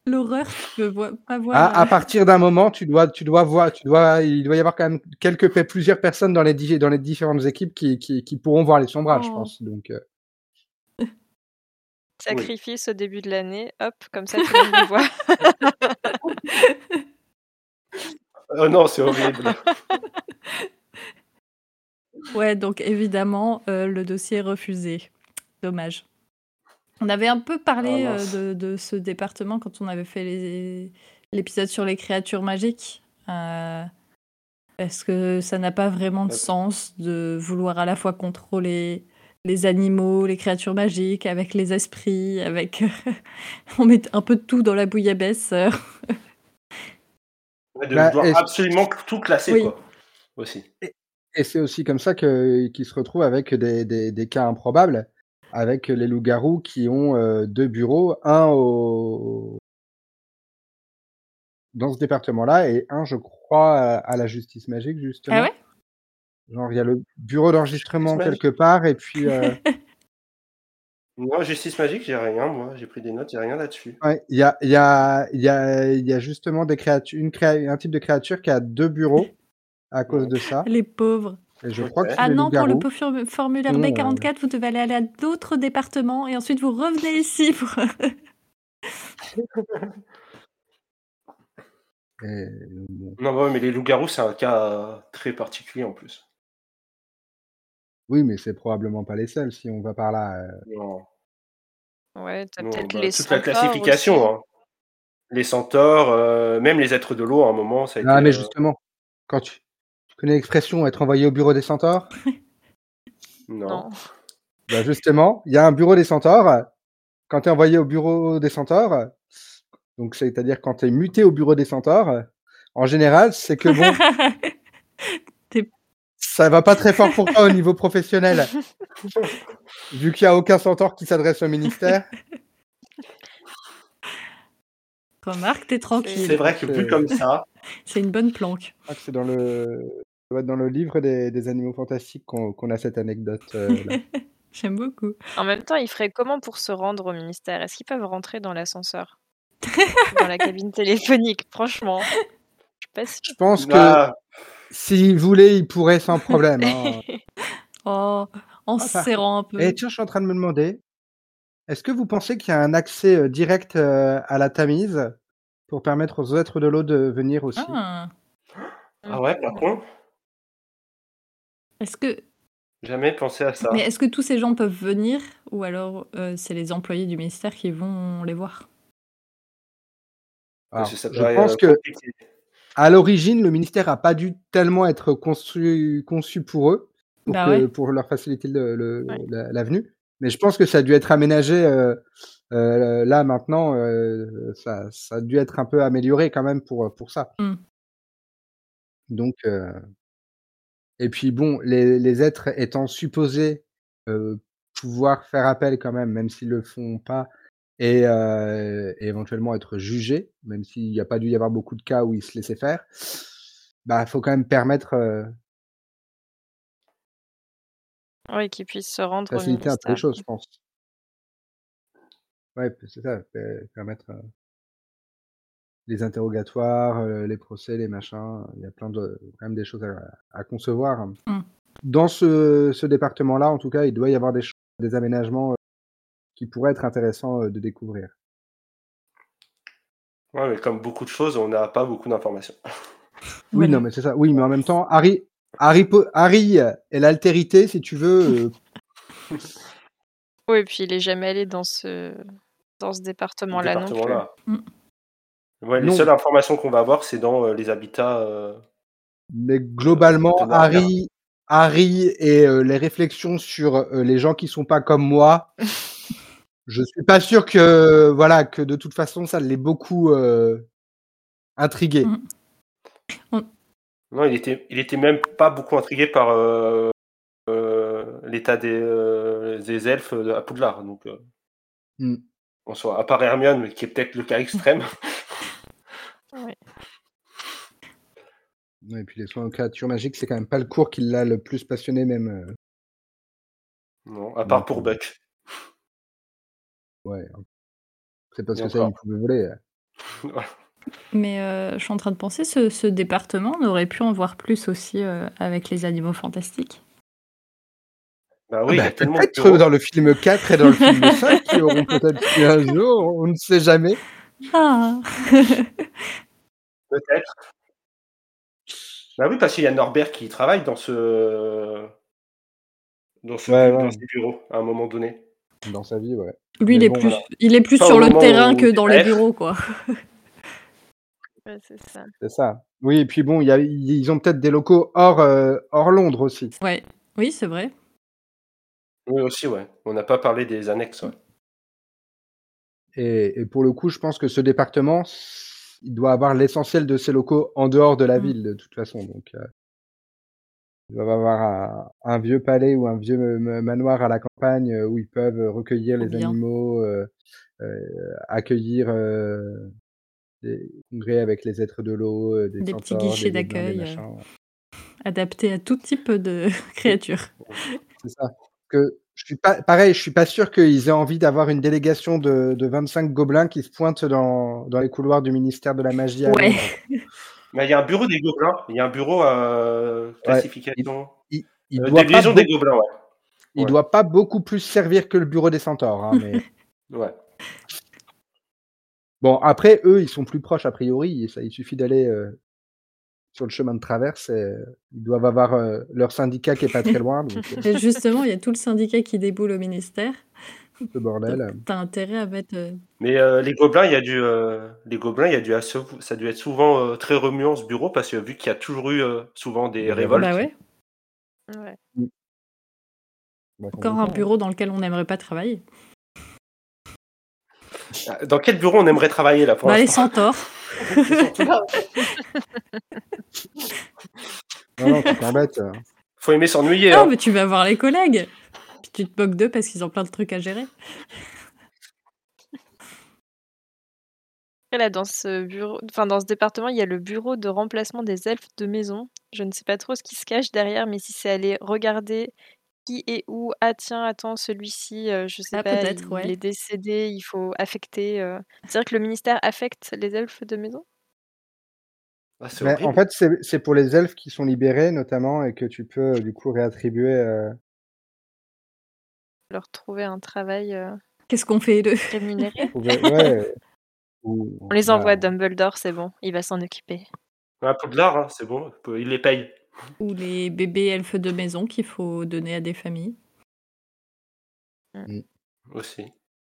L'horreur, tu peux pas voir. À, à euh, partir d'un moment, tu dois, tu dois voir, tu dois, il doit y avoir quand même quelques, plusieurs personnes dans les, di- dans les différentes équipes qui, qui, qui pourront voir les sombrales, je Oh. pense. Donc, euh, Sacrifice au début de l'année, hop, comme ça tout le monde les voit. Oh non, c'est horrible. Ouais, donc évidemment, euh, le dossier est refusé. Dommage. On avait un peu parlé Ah, euh, de, de ce département quand on avait fait l'épisode sur les créatures magiques. Euh, parce que ça n'a pas vraiment de sens de vouloir à la fois contrôler les animaux, les créatures magiques, avec les esprits, avec... on met un peu de tout dans la bouillabaisse. De Bah, absolument tout classer, Oui. quoi. Aussi. et c'est aussi comme ça que, qu'ils se retrouvent avec des, des, des cas improbables, avec les loups-garous qui ont euh, deux bureaux, un au, dans ce département-là et un, je crois, à, à la justice magique, justement. Ah ouais? Genre, il y a le bureau d'enregistrement quelque part, et puis euh, Non, justice magique, j'ai rien, moi. J'ai pris des notes, j'ai rien là-dessus. ouais, il y, a, il y, a, il y, a, il y a justement des créatures, une créa- un type de créature qui a deux bureaux à cause de ça. Les pauvres. Et je crois que c'est Ah non, pour le formulaire Non, B44, vous devez aller à d'autres départements et ensuite vous revenez ici pour... Et, bon, Non, ouais, mais les loups-garous, c'est un cas très particulier en plus. Oui, mais c'est probablement pas les seuls si on va par là. euh. Non, Ouais, t'as non, peut-être bah, les toute la centaures classification. aussi. hein. Les centaures, euh, même les êtres de l'eau, à un moment, ça a été. Ah, mais euh, justement, quand tu, tu connais l'expression être envoyé au bureau des centaures, Non. Non. bah justement, il y a un bureau des centaures. Quand tu es envoyé au bureau des centaures, donc c'est-à-dire quand tu es muté au bureau des centaures, en général, c'est que bon, ça va pas très fort pour toi au niveau professionnel. Vu qu'il n'y a aucun centaure qui s'adresse au ministère. Remarque, t'es C'est tranquille. vrai que vu C'est- comme ça, C'est une bonne planque. Que c'est dans le, dans le livre des, des animaux fantastiques qu'on a cette anecdote. euh. J'aime beaucoup. En même temps, ils feraient comment pour se rendre au ministère? Est-ce qu'ils peuvent rentrer dans l'ascenseur? Dans la cabine téléphonique Franchement. Je suis pas sûre. Je pense que bah, s'ils voulaient, ils pourraient sans problème. hein. Oh, en se Enfin, serrant un peu. Et tiens, je suis en train de me demander, est-ce que vous pensez qu'il y a un accès euh, direct euh, à la Tamise pour permettre aux êtres de l'eau de venir aussi? Ah. ah ouais, par contre, Est-ce que... jamais pensé à ça. Mais est-ce que tous ces gens peuvent venir ou alors euh, c'est les employés du ministère qui vont les voir? Ça je pense euh, que compliqué. À l'origine, le ministère a pas dû tellement être construit, conçu pour eux, pour, Bah que, ouais. pour leur faciliter le- Ouais. la, la venue. Mais je pense que ça a dû être aménagé euh, euh, là maintenant. euh, ça, ça a dû être un peu amélioré quand même pour, pour ça. Mm. Donc, et puis bon, les, les êtres étant supposés pouvoir faire appel quand même, même s'ils le font pas, et, euh, et éventuellement être jugés, même s'il n'y a pas dû y avoir beaucoup de cas où ils se laissaient faire, bah faut quand même permettre euh, Oui, qu'ils puissent se rendre au faciliter un peu les choses, je pense. Ouais, c'est ça, per- permettre euh, les interrogatoires, les procès, les machins. Il y a plein de quand même des choses à, à concevoir. Mm. Dans ce, ce département-là, en tout cas, il doit y avoir des, des aménagements qui pourraient être intéressants euh, de découvrir. Ouais, mais comme beaucoup de choses, on n'a pas beaucoup d'informations. Oui, non, mais c'est ça. Oui, mais en même temps, Harry, Harry, Harry et l'altérité, si tu veux. euh, Oui, et puis il est jamais allé dans ce, dans ce département-là non plus. département-là. Mm. Ouais, les Non. seules informations qu'on va avoir, c'est dans euh, les habitats. euh, Mais globalement. Harry, Harry et euh, les réflexions sur euh, les gens qui sont pas comme moi, je suis pas sûr que voilà que de toute façon ça l'ait beaucoup euh, intrigué. Mm. Non, il était, il était même pas beaucoup intrigué par euh, euh, l'état des, euh, des elfes de- à Poudlard. Donc, euh, Mm. en soi, à part Hermione, mais qui est peut-être le cas extrême. Et puis les soins en créatures magiques, c'est quand même pas le cours qui l'a le plus passionné même. euh, non, à part pour Buck. Ouais. C'est parce Et que ça, il encore. pouvait voler. euh. Mais euh, je suis en train de penser, ce, ce département, on aurait pu en voir plus aussi euh, avec les animaux fantastiques. Bah oui, il y Bah, peut-être dans le film 4 et dans le film 5 qui auront peut-être un jour, on ne sait jamais. Ah Peut-être. Bah oui, parce qu'il y a Norbert qui travaille dans ce. Dans, ce Ouais, bu- ouais. dans ces bureaux à un moment donné. Dans sa vie, ouais. Lui, il est, bon, plus, voilà. il est plus Pas sur le terrain où que dans les c'est bureaux, quoi. Ouais, c'est ça. C'est ça. Oui, et puis bon, il y a- ils ont peut-être des locaux hors, euh, hors Londres aussi. Ouais. Oui, c'est vrai. Oui, aussi, ouais. On n'a pas parlé des annexes, ouais. Et, et pour le coup, je pense que ce département, il doit avoir l'essentiel de ses locaux en dehors de la Mm. ville, de toute façon. Donc, euh, il doit avoir un, un vieux palais ou un vieux ma- manoir à la campagne euh, où ils peuvent recueillir Trop les bien. animaux, euh, euh, accueillir euh, des congrès avec les êtres de l'eau, euh, des, Des petits guichets d'accueil, euh. machins. Adapté à tout type de créatures. C'est ça. Que je suis pas pareil, je suis pas sûr qu'ils aient envie d'avoir une délégation de, de 25 gobelins qui se pointent dans, dans les couloirs du ministère de la magie. à Ouais. Mais il y a un bureau des gobelins. Il y a un bureau à classification. Il, il Euh, doit des pas liaisons des beau- gobelins, ouais. il ouais. doit pas beaucoup plus servir que le bureau des centaures. hein, mais... Ouais. Bon, après, eux, ils sont plus proches a priori. et ça, il suffit d'aller euh, sur le chemin de traverse. et, euh, ils doivent avoir euh, leur syndicat qui est pas très loin. Donc, euh, justement, il y a tout le syndicat qui déboule au ministère. Ce bordel. T'as intérêt à mettre. euh, Mais euh, les gobelins, il y a du, euh, les gobelins, il y a du, ça a dû être souvent euh, très remuant ce bureau parce que vu qu'il y a toujours eu euh, souvent des Des révoltes. Bah ouais. Ouais. Bah, Encore un bureau dans lequel on n'aimerait pas travailler. Ah, Dans quel bureau on aimerait travailler là pour Bah, les centaures. Non, non, euh. Faut aimer s'ennuyer. Non, hein. mais tu vas voir les collègues. Puis tu te moques d'eux parce qu'ils ont plein de trucs à gérer. Là, dans ce bureau, enfin dans ce département, il y a le bureau de remplacement des elfes de maison. Je ne sais pas trop ce qui se cache derrière, mais si c'est aller regarder qui est où, ah tiens, attends, celui-ci, euh, je sais Ah, pas, peut-être, il ouais. est décédé, il faut affecter. euh. C'est-à-dire que le ministère affecte les elfes de maison? Ah, en fait, c'est c'est pour les elfes qui sont libérés, notamment, et que tu peux, euh, du coup, réattribuer. euh, Leur trouver un travail euh, Qu'est-ce qu'on fait d'eux? rémunéré trouver- ouais, ou- On les bah, envoie à Dumbledore, c'est bon, il va s'en occuper. Un peu de l'art, hein, c'est bon. Il les paye. Ou les bébés elfes de maison qu'il faut donner à des familles. aussi.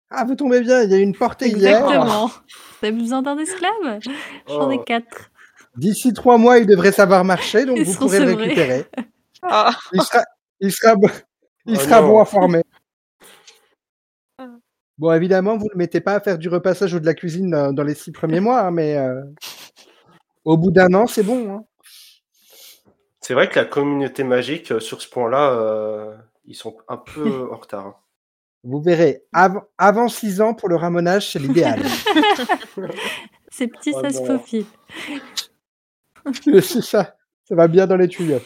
Ah, vous tombez bien, il y a une portée hier. Exactement. Vous avez besoin d'un esclave J'en ai Oh. quatre. D'ici trois mois, il devrait savoir marcher, donc Ils vous seront pourrez le sevrés. récupérer. Ah, Il sera, il sera, il Oh sera non. bon à former. Ah. Bon, évidemment, vous ne le mettez pas à faire du repassage ou de la cuisine dans, dans les six premiers mois, hein, mais euh, au bout d'un an, c'est bon. hein. C'est vrai que la communauté magique, euh, sur ce point-là, euh, ils sont un peu en retard. hein. Vous verrez, av- avant six ans pour le ramonage, c'est l'idéal. Ces petits, Oh ça se non. faufile. c'est ça, ça va bien dans les tuyaux.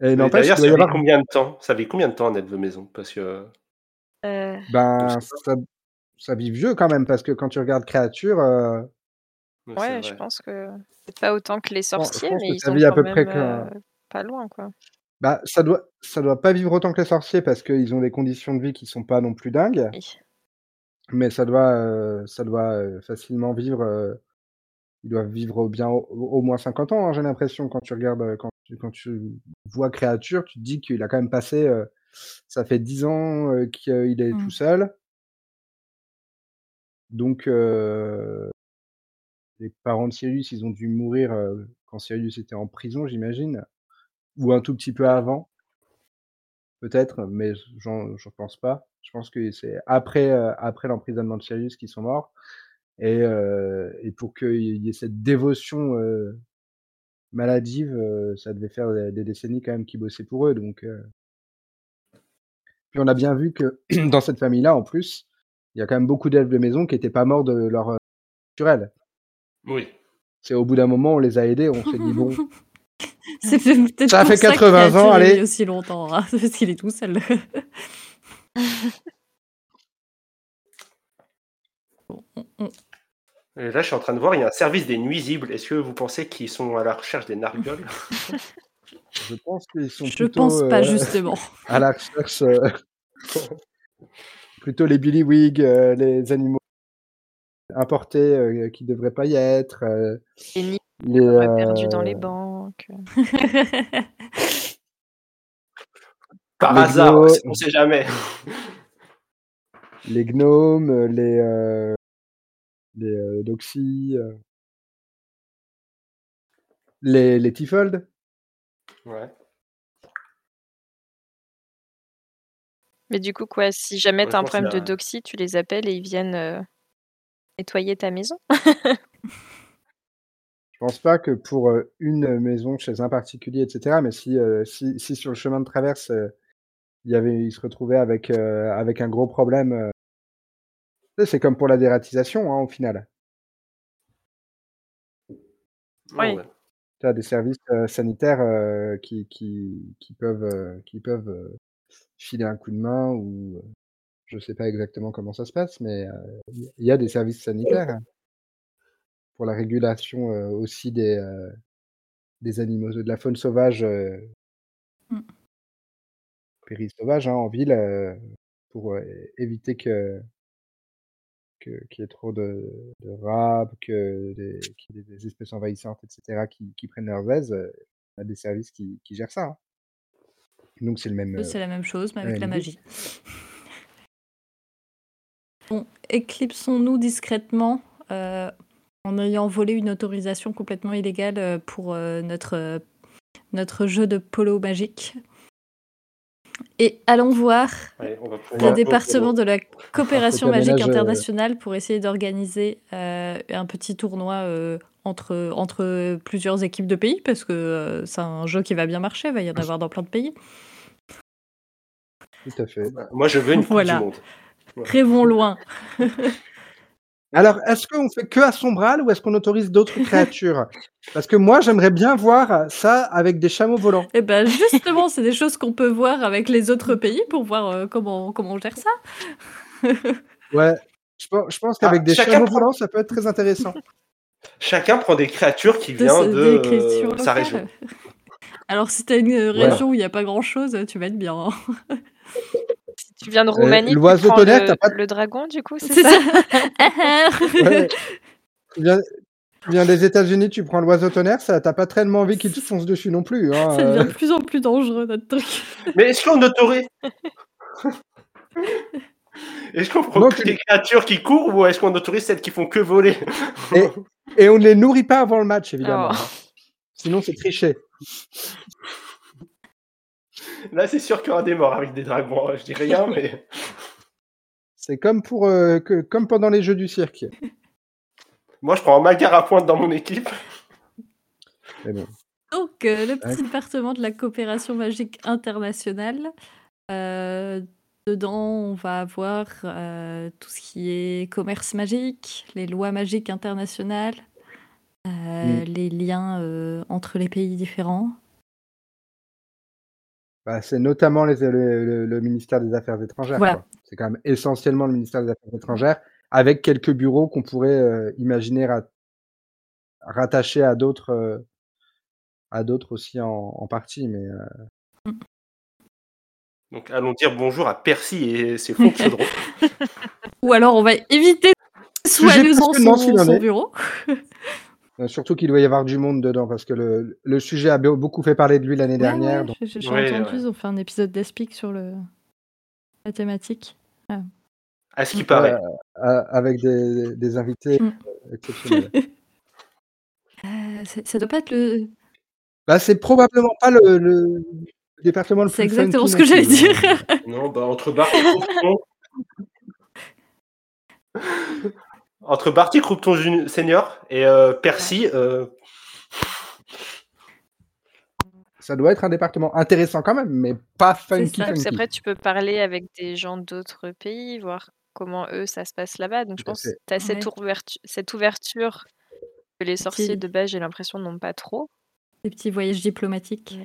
Et n'empêche, D'ailleurs, ça avoir combien de temps Ça fait combien de temps, Annette de Maison Parce que euh, Ben, ça, ça vit vieux quand même, parce que quand tu regardes Créature, euh, ouais, je pense que c'est pas autant que les sorciers, pense mais que ils ça sont vit à peu même près euh, pas loin, quoi. bah, ça doit, ça doit pas vivre autant que les sorciers, parce qu'ils ont des conditions de vie qui sont pas non plus dingues, Oui. mais ça doit, euh, ça doit facilement vivre. euh, ils doivent vivre au bien au, au moins 50 ans, hein, j'ai l'impression, quand tu regardes, quand quand tu vois Créature, tu te dis qu'il a quand même passé, euh, ça fait 10 ans euh, qu'il est tout seul. Donc, euh, les parents de Sirius, ils ont dû mourir quand Sirius était en prison, j'imagine, ou un tout petit peu avant, peut-être, mais j'en pense pas. Je pense que c'est après, après l'emprisonnement de Sirius qu'ils sont morts. Et, et pour qu'il y ait cette dévotion maladive, euh, ça devait faire des, des décennies quand même qu'ils bossaient pour eux. Donc, euh. Puis on a bien vu que dans cette famille-là, en plus, il y a quand même beaucoup d'elfes de maison qui n'étaient pas morts de leur euh, naturel. Oui. C'est au bout d'un moment, on les a aidés, on s'est dit bon, C'est peut-être Ça pour fait ça que 80 ans, Créature, il allez. aussi longtemps, hein, parce qu'il est tout seul. Bon, on- on- Et là, je suis en train de voir, il y a un service des nuisibles. Est-ce que vous pensez qu'ils sont à la recherche des narguoles je pense qu'ils sont Je plutôt pense pas, euh, justement. à la recherche, euh, plutôt les Billy euh, les animaux importés euh, qui devraient pas y être, euh, Les nids les, perdus dans les euh, banques. Par Les hasard, on sait jamais. les gnomes, les, euh, les euh, doxy, euh, les, les Tifold. Ouais. Mais du coup, quoi, si jamais Ouais, t'as un problème de a- doxy, tu les appelles et ils viennent euh, nettoyer ta maison. Je pense pas que pour euh, une maison chez un particulier, etc. Mais si, euh, si, si sur le chemin de traverse, euh, il y avait, il se retrouvait avec, euh, avec un gros problème. C'est comme pour la dératisation, hein, au final. Oui. ouais. Tu as des services euh, sanitaires euh, qui, qui, qui peuvent, euh, qui peuvent euh, filer un coup de main ou je sais pas exactement comment ça se passe, mais euh, il y a des services sanitaires hein, pour la régulation euh, aussi des, euh, des animaux, de la faune sauvage, euh, Mm. péris sauvage hein, en ville, euh, pour euh, éviter que que- qu'il y ait trop de, de des, qu'il y ait des espèces envahissantes, etc., qui, qui prennent leurs aises, euh, on a des services qui, qui gèrent ça. hein. Donc c'est le même. Euh, c'est la même chose, mais avec ouais, la magie. Bon, éclipsons-nous discrètement euh, en ayant volé une autorisation complètement illégale euh, pour euh, notre, euh, notre jeu de polo magique. Et allons voir Allez, on va le département de la coopération magique ménage, euh, internationale pour essayer d'organiser euh, un petit tournoi euh, entre, entre plusieurs équipes de pays, parce que euh, c'est un jeu qui va bien marcher, il va y en avoir dans plein de pays. Tout à fait. Moi, je veux une coupe Voilà. du monde. Rêvons loin. Alors, est-ce qu'on fait que à Sombral ou est-ce qu'on autorise d'autres créatures? Parce que moi, j'aimerais bien voir ça avec des chameaux volants. Eh ben justement, c'est des choses qu'on peut voir avec les autres pays pour voir euh, comment, comment on gère ça. Ouais. Je pense, je pense qu'avec Ah, des chameaux prend- volants, ça peut être très intéressant. Chacun prend des créatures qui De viennent ce- de euh, sa région. Alors si t'as une région où il n'y a pas grand-chose, tu vas être bien. hein. Tu viens de Roumanie, Euh, l'oiseau prends tonnerre, le, t'as pas de- le dragon, du coup, c'est ça, ça. Ouais. tu, viens, Tu viens des États-Unis, tu prends l'oiseau tonnerre, ça t'as pas tellement envie qu'il te fonce dessus non plus. Hein, Ça devient euh. de plus en plus dangereux, notre truc. Mais est-ce qu'on autorise Est-ce qu'on prend tu- des créatures qui courent ou est-ce qu'on autorise celles qui font que voler Et- Et on ne les nourrit pas avant le match, évidemment. Oh. hein. Sinon, c'est triché. Là, c'est sûr qu'il y aura des morts avec des dragons. hein. Je dis rien, mais. C'est comme, pour, euh, que, comme pendant les jeux du cirque. Moi, je prends un Magar à pointe dans mon équipe. Mais bon. Donc, euh, le petit département de la coopération magique internationale. Euh, dedans, on va avoir euh, tout ce qui est commerce magique, les lois magiques internationales, euh, Mm. les liens euh, entre les pays différents. Bah, c'est notamment les- le, le- le ministère des Affaires étrangères. Voilà. C'est quand même essentiellement le ministère des Affaires étrangères, avec quelques bureaux qu'on pourrait euh, imaginer ra- rattachés à d'autres euh, à d'autres aussi en, en partie. Mais euh, Donc, allons dire bonjour à Percy et ses fonds de chaudron. Ou alors, on va éviter soigneusement passionnant son, son bureau. euh, surtout qu'il doit y avoir du monde dedans, parce que le, le sujet a be- beaucoup fait parler de lui l'année Ouais, dernière. ouais, donc- j'ai Ouais, entendu, ouais. ils ont fait un épisode d'Espic sur le... la thématique. À ce qui paraît. euh, avec des, des invités Mm. exceptionnels. Euh, c'est- ça doit pas être le... Bah, c'est probablement pas le, le département le plus C'est exactement ce que non j'allais plus, dire. hein. Non, bah, entre Barty Croupton. entre Barty Croupton Senior et euh, Percy, euh, Ça doit être un département intéressant quand même, mais pas funky. ça. Funky. qu'après, tu peux parler avec des gens d'autres pays, voir comment eux, ça se passe là-bas. Donc, je pense que tu as cette, Ouais. ouvertu- cette ouverture que les sorciers de base, j'ai l'impression, n'ont pas trop. Des petits voyages diplomatiques.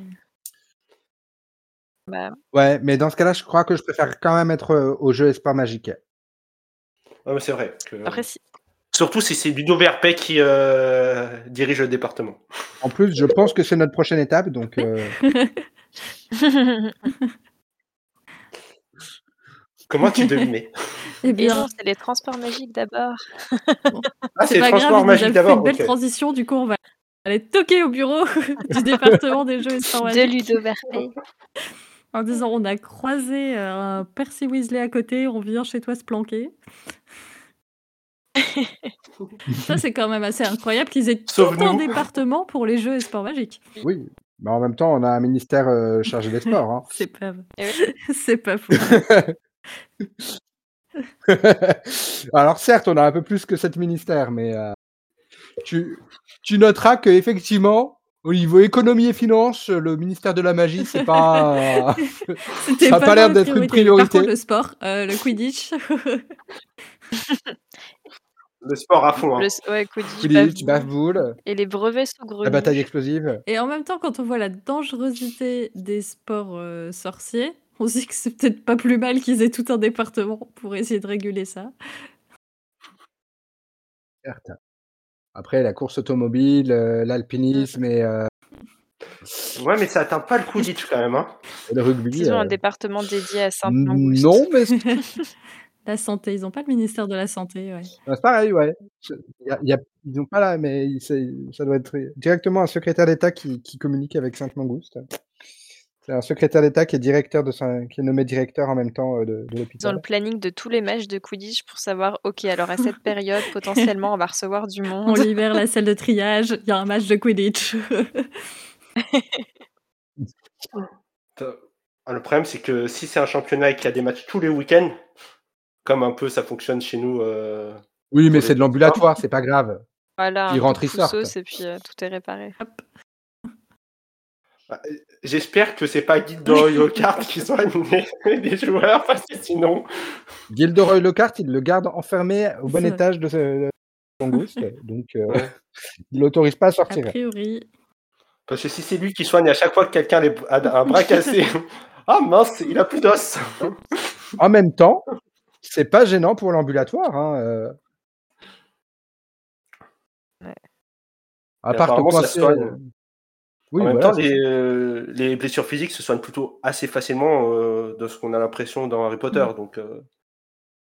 Bah, Ouais, mais dans ce cas-là, je crois que je préfère quand même être euh, au jeu Espoir Magique. ouais, mais c'est vrai. que- après, si... Surtout si c'est Ludo Verpet qui euh, dirige le département. En plus, je pense que c'est notre prochaine étape, donc euh, Comment tu devinais? Eh bien, c'est les transports magiques d'abord. Ah, c'est c'est pas Transport grave, il nous a Magique fait d'abord. une belle transition. Du coup, on va aller toquer au bureau du département des jeux et De magiques Ludo Verpet. en disant on a croisé euh, un Percy Weasley à côté, on vient chez toi se planquer. Ça, c'est quand même assez incroyable qu'ils aient tout un département pour les jeux et sports magiques. oui. Mais en même temps, on a un ministère euh, chargé des sports. hein. C'est pas, Eh c'est pas faux. Alors certes, on a un peu plus que sept ministères, mais euh, tu, tu noteras que effectivement, au niveau économie et finances, le ministère de la magie, c'est pas. Ça a pas l'air d'être une. Par priorité. contre, le sport, euh, le Quidditch, Le sport à fond. hein. Le... Ouais, Quidditch. Bafboule, Et les brevets saugrenus. la bataille explosive. Et en même temps, quand on voit la dangerosité des sports euh, sorciers, on se dit que c'est peut-être pas plus mal qu'ils aient tout un département pour essayer de réguler ça. Certes. Après, la course automobile, euh, l'alpinisme et euh, Ouais, mais ça atteint pas le Quidditch quand même. Hein. le rugby. Ils ont un département dédié à Sainte-Mangouste. non, mais La santé, ils n'ont pas le ministère de la santé, ouais. c'est pareil, ouais. C'est- y a- y a- ils n'ont pas là, mais ça doit être directement un secrétaire d'État qui, qui communique avec Sainte-Mangouste. C'est un secrétaire d'État qui est directeur de qui est nommé directeur en même temps euh, de, de l'hôpital. le planning de tous les matchs de Quidditch pour savoir, ok, alors à cette période, potentiellement, on va recevoir du On monde. libère la salle de triage, il y a un match de Quidditch. Ah, Le problème, c'est que si c'est un championnat et qu'il y a des matchs tous les week-ends, comme un peu ça fonctionne chez nous, euh, Oui, mais c'est de l'ambulatoire, c'est pas grave. Voilà, Ils rentrent, ils sortent. et puis euh, tout est réparé. bah, j'espère que c'est pas Gilderoy Lockhart qui soigne les, les joueurs, parce que sinon, Gilderoy Lockhart, il le garde enfermé au bon étage de ce Mangouste, donc euh, il l'autorise pas à A sortir. priori, parce que si c'est lui qui soigne à chaque fois que quelqu'un a un bras cassé, ah mince, il a plus d'os. En même temps, c'est pas gênant pour l'ambulatoire. Hein, euh. Ouais. À part soigne. euh, Oui, en même voilà, temps, les, euh, les blessures physiques se soignent plutôt assez facilement euh, de ce qu'on a l'impression dans Harry Potter. Mm. Donc, euh,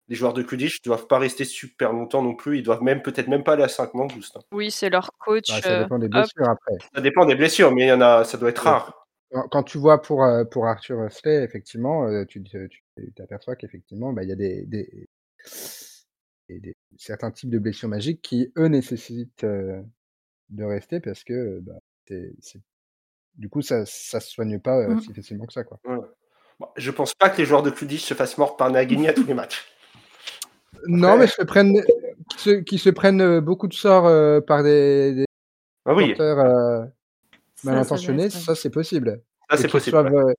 les joueurs de Quidditch ne doivent pas rester super longtemps non plus. Ils doivent même peut-être même pas aller à 5 manches, juste. hein. Oui, c'est leur coach. Bah, ça dépend des hop. blessures après. Ça dépend des blessures, mais il y en a, ça doit être Ouais. rare. Quand- Quand tu vois pour, euh, pour Arthur Wesley, effectivement, euh, tu t'aperçois qu'effectivement, bah, il y a des, des, certains types de blessures magiques qui, eux, nécessitent euh, de rester parce que bah, c'est- du coup, ça ne se soigne pas euh, Mm. si facilement que ça. Quoi. Voilà. Bon, je pense pas que les joueurs de Quidditch se fassent mordre par Nagini à tous les matchs. Non, mais se prennent, qui, se, qui se prennent beaucoup de sorts euh, par des, des Ah oui, porteurs mal intentionnés, ça, c'est possible. ça c'est qui possible. reçoivent, ouais. euh,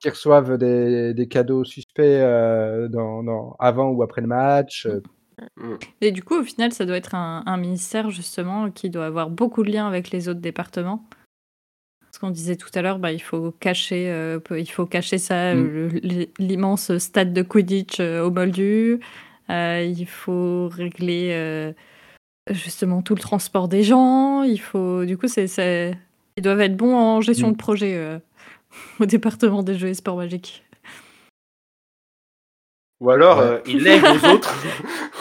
qui reçoivent des, des cadeaux suspects euh, dans, dans- avant ou après le match. euh, Mm. Et du coup, au final, ça doit être un, un ministère, justement, qui doit avoir beaucoup de liens avec les autres départements. Ce qu'on disait tout à l'heure, bah, il, faut cacher, euh, il faut cacher ça, Mm. le- l'immense stade de Quidditch euh, au Moldu. Euh, il faut régler euh, justement tout le transport des gens. Il faut, du coup, c'est, c'est- ils doivent être bons en gestion Mm. de projet euh, au département des jeux et sports magiques. Ou alors, Ouais. euh, ils lèguent aux autres.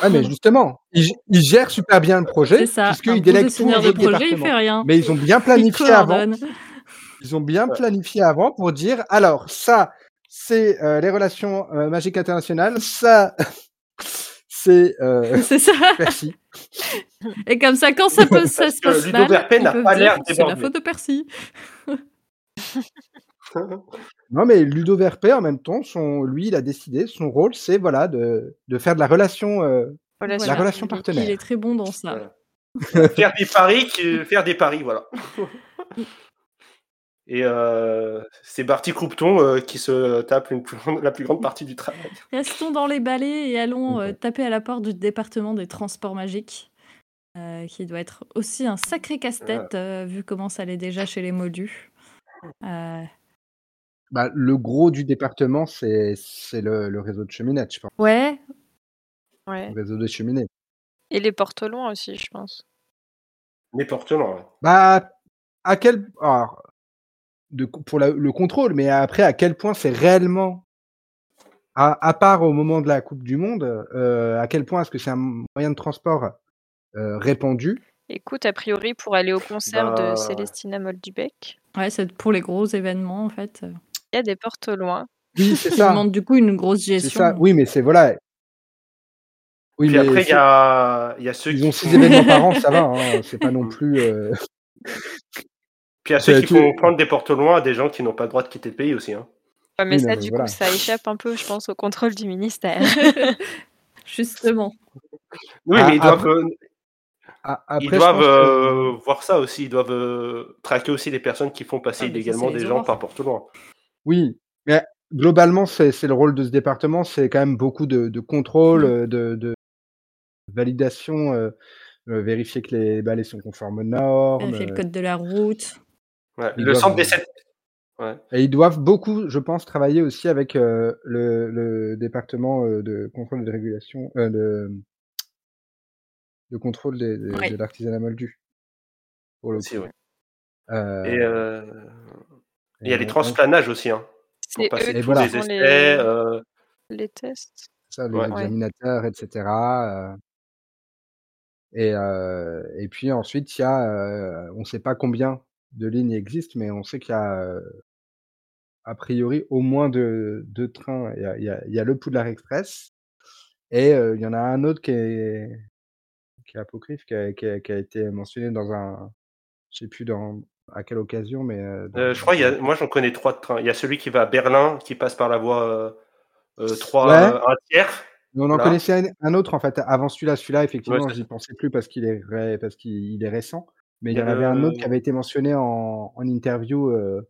Ah, mais justement, ils, ils gèrent super bien le projet, C'est ça. Un puisqu'ils délèguent tout projet, il fait rien. Mais ils ont bien Il planifié avant. Ils ont bien Ouais. planifié avant pour dire alors, ça, c'est euh, les relations euh, magiques internationales, ça, c'est euh, C'est ça. Percy. Et comme ça, quand ça, peut, ça se passe Ludo mal, n'a pas l'air c'est la faute de Percy. Non, mais Ludo Verpet, en même temps, son, lui, il a décidé, son rôle, c'est voilà, de, de faire de la relation, euh, la relation partenaire. Il est très bon dans ça. Voilà. faire des paris, faire des paris, voilà. Et euh, c'est Barty Croupton euh, qui se tape une plus grande- la plus grande partie du travail. Restons dans les balais et allons Ok. euh, taper à la porte du département des transports magiques, euh, qui doit être aussi un sacré casse-tête, euh, vu comment ça l'est déjà chez les Moldus. Euh, bah, le gros du département, c'est c'est le, le réseau de cheminettes, je pense. ouais, Ouais. Le réseau des cheminées. Et les portes loin aussi, je pense. N'importe ouais. Bah, à quel. Alors, de, pour la- le contrôle, mais après, à quel point c'est réellement. À, à part au moment de la Coupe du Monde, euh, à quel point est-ce que c'est un moyen de transport euh, répandu? Écoute, a priori, pour aller au concert Bah, de Célestina Moldubec, ouais, c'est pour les gros événements en fait. il y a des portes loin. Oui, c'est Ça ça. demande du coup une grosse gestion. ça. Oui, mais c'est voilà. Oui, Puis mais après, il y a, il y a ceux ils qui ont six événements par an, ça va. Hein, c'est pas non plus. euh, Puis il y a ceux qui font prendre des portes loin à des gens qui n'ont pas le droit de quitter le pays aussi. Hein. Ouais, mais Oui, ça, non, mais du voilà. coup, ça échappe un peu, je pense, au contrôle du ministère. Justement. Oui, Ah, mais ils doivent, après- euh, a- après, ils je doivent pense que- euh, voir ça aussi. Ils doivent euh, traquer aussi les personnes qui font passer Ah, illégalement des gens par porte loin. Oui, mais globalement, c'est c'est le rôle de ce département, c'est quand même beaucoup de, de contrôle, Mm. de, de validation, euh, euh, vérifier que les balais sont conformes aux normes. Vérifier le code de la route. Ouais. Ils Le doivent- centre des sept. Ouais. et ils doivent beaucoup, je pense, travailler aussi avec euh, le, le département euh, de contrôle et de régulation, euh, de, de contrôle des- des- Ouais. de l'artisanat moldu. Pour le Aussi, coup. ouais. Euh, Et euh, il y a et les on- transplanages aussi. Hein, pour passer Et qui voilà. tous les essais. les... euh, les tests. ça, les Ouais. examinateurs, etc. euh, et, euh, et puis ensuite, il y a, euh, on ne sait pas combien de lignes existent, mais on sait qu'il y a euh, a priori au moins deux, deux trains. Il y a, il y a- il y a le Poudlard Express et euh, il y en a un autre qui est, qui est apocryphe, qui a, qui a- qui a été mentionné dans un, je sais plus dans à quelle occasion, mais euh, dans- euh, je crois, il y a, moi j'en connais trois de trains. Il y a celui qui va à Berlin, qui passe par la voie euh, euh, 3 Ouais. un tiers. Mais on en Voilà. connaissait un, un autre en fait avant celui-là. Celui-là, effectivement, c'est j'y pensais plus parce qu'il est ré- parce qu'il il est récent. Mais il y en avait un autre qui avait été mentionné en, en interview. euh,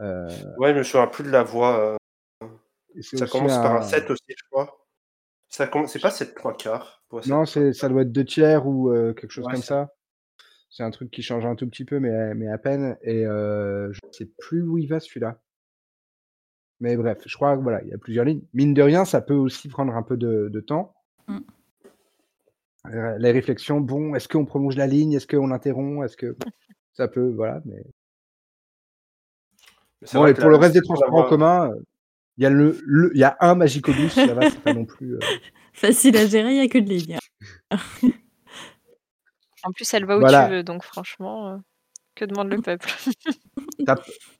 euh, Ouais, je me souviens plus de la voie. euh, ça commence par un un- 7 aussi, je crois. Ça commence... C'est pas 7 3 quarts. Non, ça doit être deux tiers ou euh, quelque chose Ouais, comme ça. ça. C'est un truc qui change un tout petit peu, mais, mais à peine. Et euh, je sais plus où il va celui-là. Mais bref, je crois que voilà, il y a plusieurs lignes. Mine de rien, ça peut aussi prendre un peu de, de temps. Mm. Euh, Les réflexions, bon, est-ce qu'on prolonge la ligne? Est-ce qu'on l'interrompt? Est-ce que ça peut, voilà. Mais bon, et pour le reste des transports en commun, Il y a le, le- y a un Magicobus, ça va, c'est pas non plus. euh, Facile à gérer, il n'y a que de lignes. En plus, elle va où Voilà. tu veux, donc franchement, euh, que demande le peuple?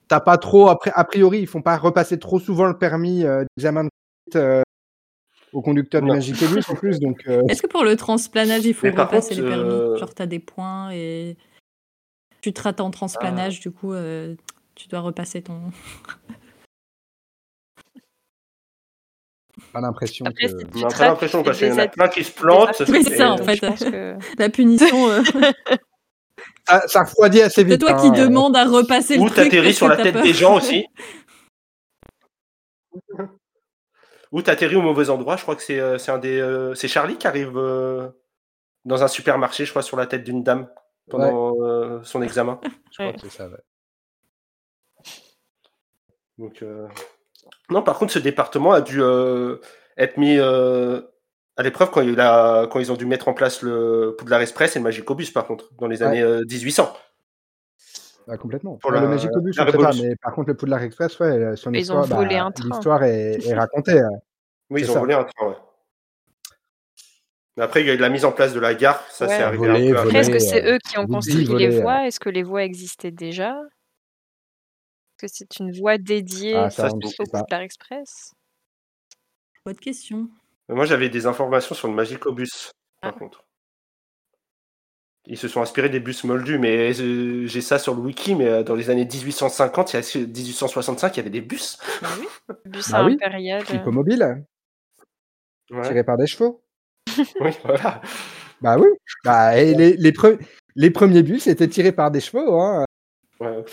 T'as pas trop, après, a priori, ils font pas repasser trop souvent le permis euh, d'examen de conduite euh, au conducteur du Non. Magicobus en plus, donc euh, Est-ce que pour le transplanage, il faut Mais repasser contre, les permis euh, Genre, t'as des points et tu te rates en transplanage, Ah. du coup, euh, tu dois repasser ton. pas l'impression que. si On tu pas l'impression tu parce qu'il y en a des plein qui se plantent. Oui, c'est ça, en fait. que La punition, euh, Ça, ça refroidit assez c'est vite. toi qui hein, demande à repasser le Ou truc. t'atterris parce sur la tête peur. des gens aussi. Ou t'atterris au mauvais endroit. Je crois que c'est euh, c'est un des euh, c'est Charlie qui arrive euh, dans un supermarché, je crois, sur la tête d'une dame pendant euh, son examen. Je crois Ouais. que c'est ça, ouais. Donc euh, non, par contre, ce département a dû euh, être mis euh, à l'épreuve quand, il a- quand ils ont dû mettre en place le Poudlard Express et le Magicobus, par contre, dans les Ouais. années euh, 1800. Ah, complètement. Pour Ouais, la- le Magicobus, la on sait pas, mais par contre, le Poudlard Express, ouais, euh, son Ils ont histoire, volé bah, un train. l'histoire est, est racontée. hein. Oui, ils ont volé un train, ouais. Mais après, il y a eu la mise en place de la gare, ça Ouais. c'est arrivé Volé, un peu Après, est-ce que c'est euh, eux qui ont construit voler, les euh. voies? Est-ce que les voies existaient déjà? Est-ce que c'est une voie dédiée Ah, ça, au. Poudlard Express? Bonne question. Moi, j'avais des informations sur le Magicobus, par Ah. contre. Ils se sont inspirés des bus moldus, mais euh, j'ai ça sur le wiki, mais euh, dans les années 1850, il y a 1865, il y avait des bus. Bah oui. Bus Bah oui. impérial. euh, Hippomobile, Ouais. tiré par des chevaux. Oui, voilà. Bah oui. Bah, et les, les, pre- les premiers bus étaient tirés par des chevaux. Hein. Ouais, ok.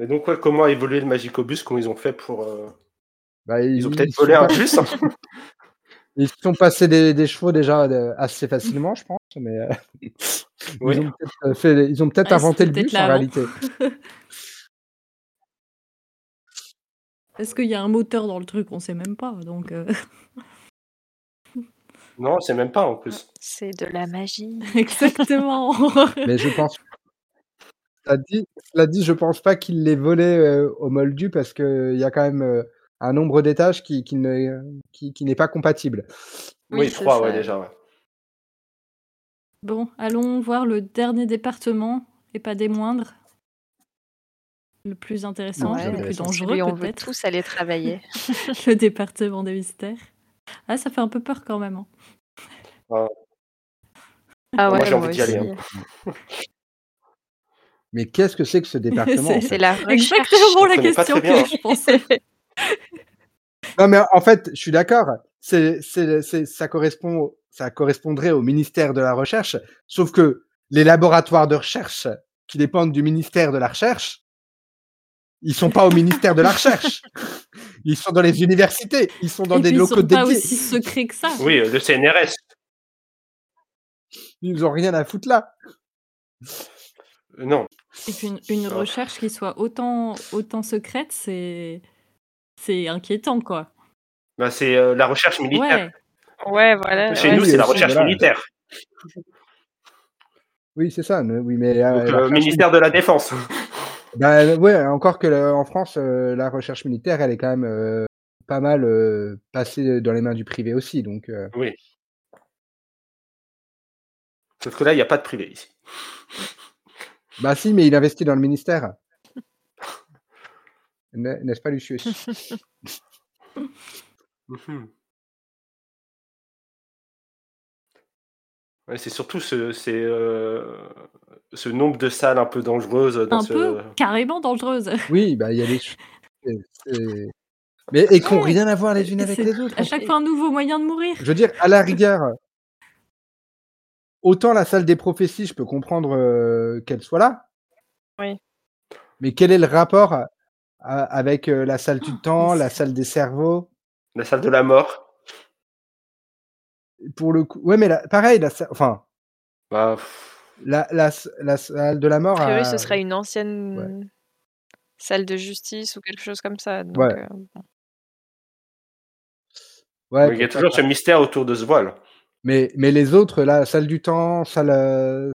Et donc, ouais, comment a évolué le Magicobus Comment ils ont fait pour. euh, Bah, Ils ont peut-être volé un bus hein? Ils se sont passés des, des chevaux déjà euh, assez facilement, je pense, mais euh, Oui. ils ont peut-être euh, fait- ils ont peut-être Ouais, inventé le bus peut-être en réalité. Est-ce qu'il y a un moteur dans le truc? On sait même pas. Donc, euh, Non, c'est même pas en plus. C'est de la magie. exactement. Mais je pense. Cela dit, dit, je pense pas qu'il l'ait volé euh, au Moldu parce qu'il y a quand même euh, un nombre d'étages qui, qui ne- qui- qui n'est pas compatible. Oui, trois, ouais, déjà. Ouais. bon, allons voir le dernier département, et pas des moindres. Le plus intéressant, Ouais, le plus dangereux où on veut peut-être. tous aller travailler. le département des mystères. Ah, ça fait un peu peur quand même. hein. Ah Moi, ouais, j'ai moi envie d'y aussi. aller, hein. Mais qu'est-ce que c'est que ce département en C'est- fait? C'est la recherche. Exactement la Je question bien, que je pensais. Non, mais en fait, je suis d'accord. C'est, c'est, c'est- ça correspond, ça correspondrait au ministère de la Recherche, sauf que les laboratoires de recherche qui dépendent du ministère de la Recherche, ils sont pas au ministère de la Recherche. Ils sont dans les universités. Ils sont dans Et des puis, ils locaux sont pas dédiés. aussi secrets que ça. Oui, euh, le CNRS. Ils ont rien à foutre là. Euh, Non. Et puis une, une Ah. recherche qui soit autant, autant secrète, c'est c'est inquiétant, quoi. Bah, c'est euh, la recherche militaire. Ouais. Ouais, voilà. Chez ouais. nous, c'est la recherche voilà. militaire. Oui, c'est ça. mais- Oui, mais euh, Donc, le ministère de la Défense. Bah, ouais, encore que le- en France, euh, la recherche militaire, elle est quand même euh, pas mal euh, passée dans les mains du privé aussi. Donc, euh, Oui. Sauf que là, il n'y a pas de privé ici. bah si, mais il investit dans le ministère. N'est- N'est-ce pas, Lucius? Ouais, c'est surtout ce, c'est, euh, ce nombre de salles un peu dangereuses dans Un ce. peu carrément dangereuse. Oui, bah il y a des. Mais et qui n'ont rien à voir les unes avec C'est les autres. À chaque fois un nouveau moyen de mourir. Je veux dire, à la rigueur, autant la salle des prophéties, je peux comprendre euh, qu'elle soit là. Oui. Mais quel est le rapport avec euh, la salle du temps, mais la salle des cerveaux La salle de la mort. Pour le coup, ouais, mais la- pareil, la, enfin, Bah, la, la, la salle de la mort. A priori, a- ce serait une ancienne salle de justice ou quelque chose comme ça. Donc, Ouais. euh. Ouais, il y a toujours pas. ce mystère autour de ce voile. Mais, mais les autres, la salle du temps, salle, euh,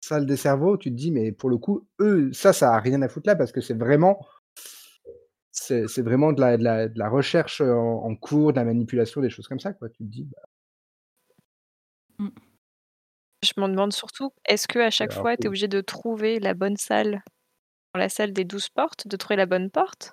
salle des cerveaux, tu te dis, mais pour le coup, eux, ça, ça a rien à foutre là parce que c'est vraiment c'est c'est vraiment de la, de, la, de la recherche en, en cours, de la manipulation, des choses comme ça. Quoi. Tu te dis, bah, Mmh. Je me demande surtout, est-ce que à chaque alors, fois, tu es obligé de trouver la bonne salle dans la salle des 12 portes, de trouver la bonne porte?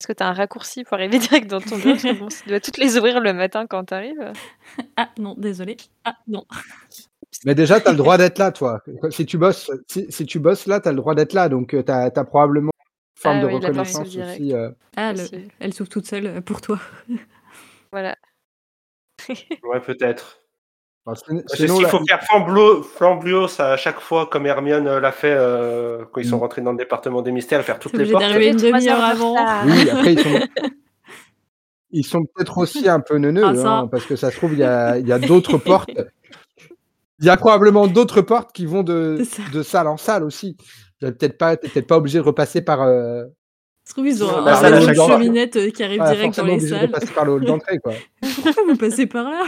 Est-ce que tu as un raccourci pour arriver direct dans ton bureau? Parce que bon, si tu dois toutes les ouvrir le matin quand tu arrives. Ah non, désolé. Ah non. Mais déjà, tu as le droit d'être là, toi. Si tu bosses, si, si tu bosses là, tu as le droit d'être là. Donc, tu as, probablement forme Ah de oui, la reconnaissance aussi. euh. Ah, le- elle s'ouvre toute seule euh, pour toi. Voilà. Ouais, peut-être. Sinon, s'il là- faut faire Flamblio, à chaque fois, comme Hermione euh, l'a fait euh, quand ils sont Mm. rentrés dans le département des mystères, faire toutes T'es les portes. d'arriver une Trois demi-heure avant. Oui, après, ils sont, ils sont peut-être aussi un peu neuneux, Ah, ça. hein, parce que ça se trouve, il y a, il y a d'autres portes. Il y a probablement d'autres portes qui vont de salle en salle aussi. Tu n'es peut-être pas, t'es peut-être pas obligé de repasser par. Euh, se trouve, ils ont La un, réseau de cheminettes euh, qui arrive direct dans forcément les obligé de salles. repasser par le hall d'entrée, quoi. Pourquoi vous passez par là?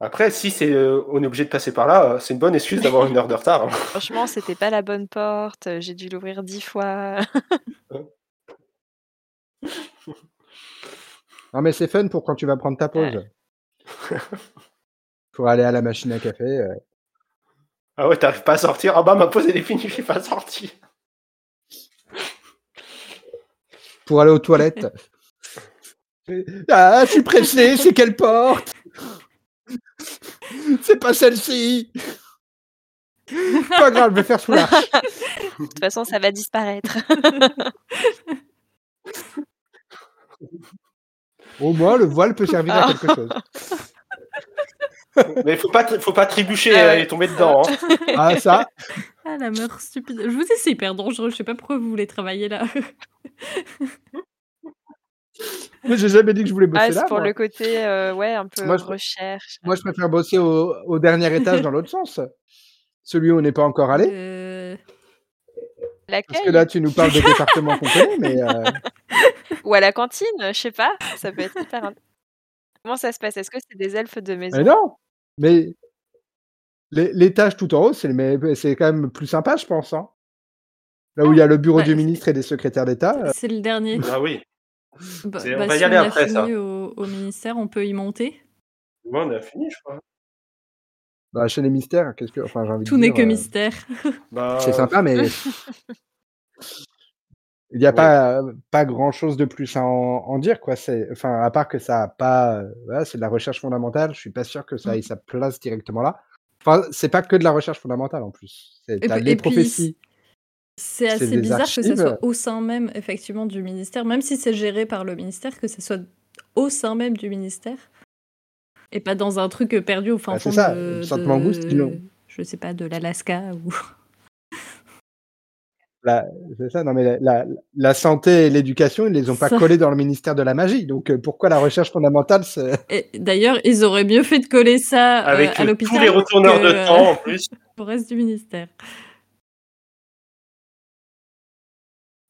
Après, si c'est, euh, on est obligé de passer par là, euh, c'est une bonne excuse d'avoir une heure de retard. hein. Franchement, c'était pas la bonne porte. J'ai dû l'ouvrir dix fois. Non, mais c'est fun pour quand tu vas prendre ta pause. pour aller à la machine à café. euh. Ah ouais, t'arrives pas à sortir. Ah bah, ma pause est finie, je suis pas sorti. pour aller aux toilettes. ah, je suis pressé, c'est quelle porte? C'est pas celle-ci Pas grave, je vais faire sous l'arche. De toute façon, ça va disparaître. Au moins, le voile peut servir à quelque chose. Mais faut pas, faut pas trébucher Ah ouais. et tomber dedans. hein. Ah, ça Ah, la meurtre stupide. Je vous dis, c'est hyper dangereux. Je sais pas pourquoi vous voulez travailler là. Mais j'ai jamais dit que je voulais bosser Ah, là. c'est pour moi. le côté, euh, ouais, un peu Moi, je- recherche. Moi, je préfère bosser au, au dernier étage dans l'autre sens. Celui où on n'est pas encore allé. Euh, Parce que là, tu nous parles de départements qu'on connaît, mais euh, ou à la cantine, je sais pas. Ça peut être hyper. Comment ça se passe? Est-ce que c'est des elfes de maison? Mais non. Mais l'é- l'étage tout en haut, c'est le mais c'est quand même plus sympa, je pense. hein. Là où il y a le bureau Ouais, du ministre et des secrétaires d'État. euh, c'est le dernier. Ah oui. Bah, on bah, va y aller on a après, ça. fini au, au ministère, on peut y monter. Moi, on a fini, je crois. bah, chez les mystères, qu'est-ce que. Enfin, j'ai envie de Tout n'est que euh, mystère. Bah, C'est sympa, mais. Il n'y a pas, pas grand chose de plus à en, en dire, quoi. C'est, enfin, à part que ça a pas, euh, voilà, c'est de la recherche fondamentale. Je suis pas sûr que ça ait sa place directement là. Enfin, c'est pas que de la recherche fondamentale en plus. C'est, puis, prophéties. C'est assez des bizarre que ça archives. soit au sein même, effectivement, du ministère, même si c'est géré par le ministère, que ça soit au sein même du ministère. Et pas dans un truc perdu au fin Bah, c'est fond ça, de, une sorte de- mangouste, je sais pas, de l'Alaska ou... La- c'est ça, non, mais la, la, la santé et l'éducation, ils les ont pas Ça. collés dans le ministère de la magie. Donc, euh, pourquoi la recherche fondamentale c'est... Et D'ailleurs, ils auraient mieux fait de coller ça euh, Avec à l'hôpital tous les retourneurs que, de temps en plus. au reste du ministère.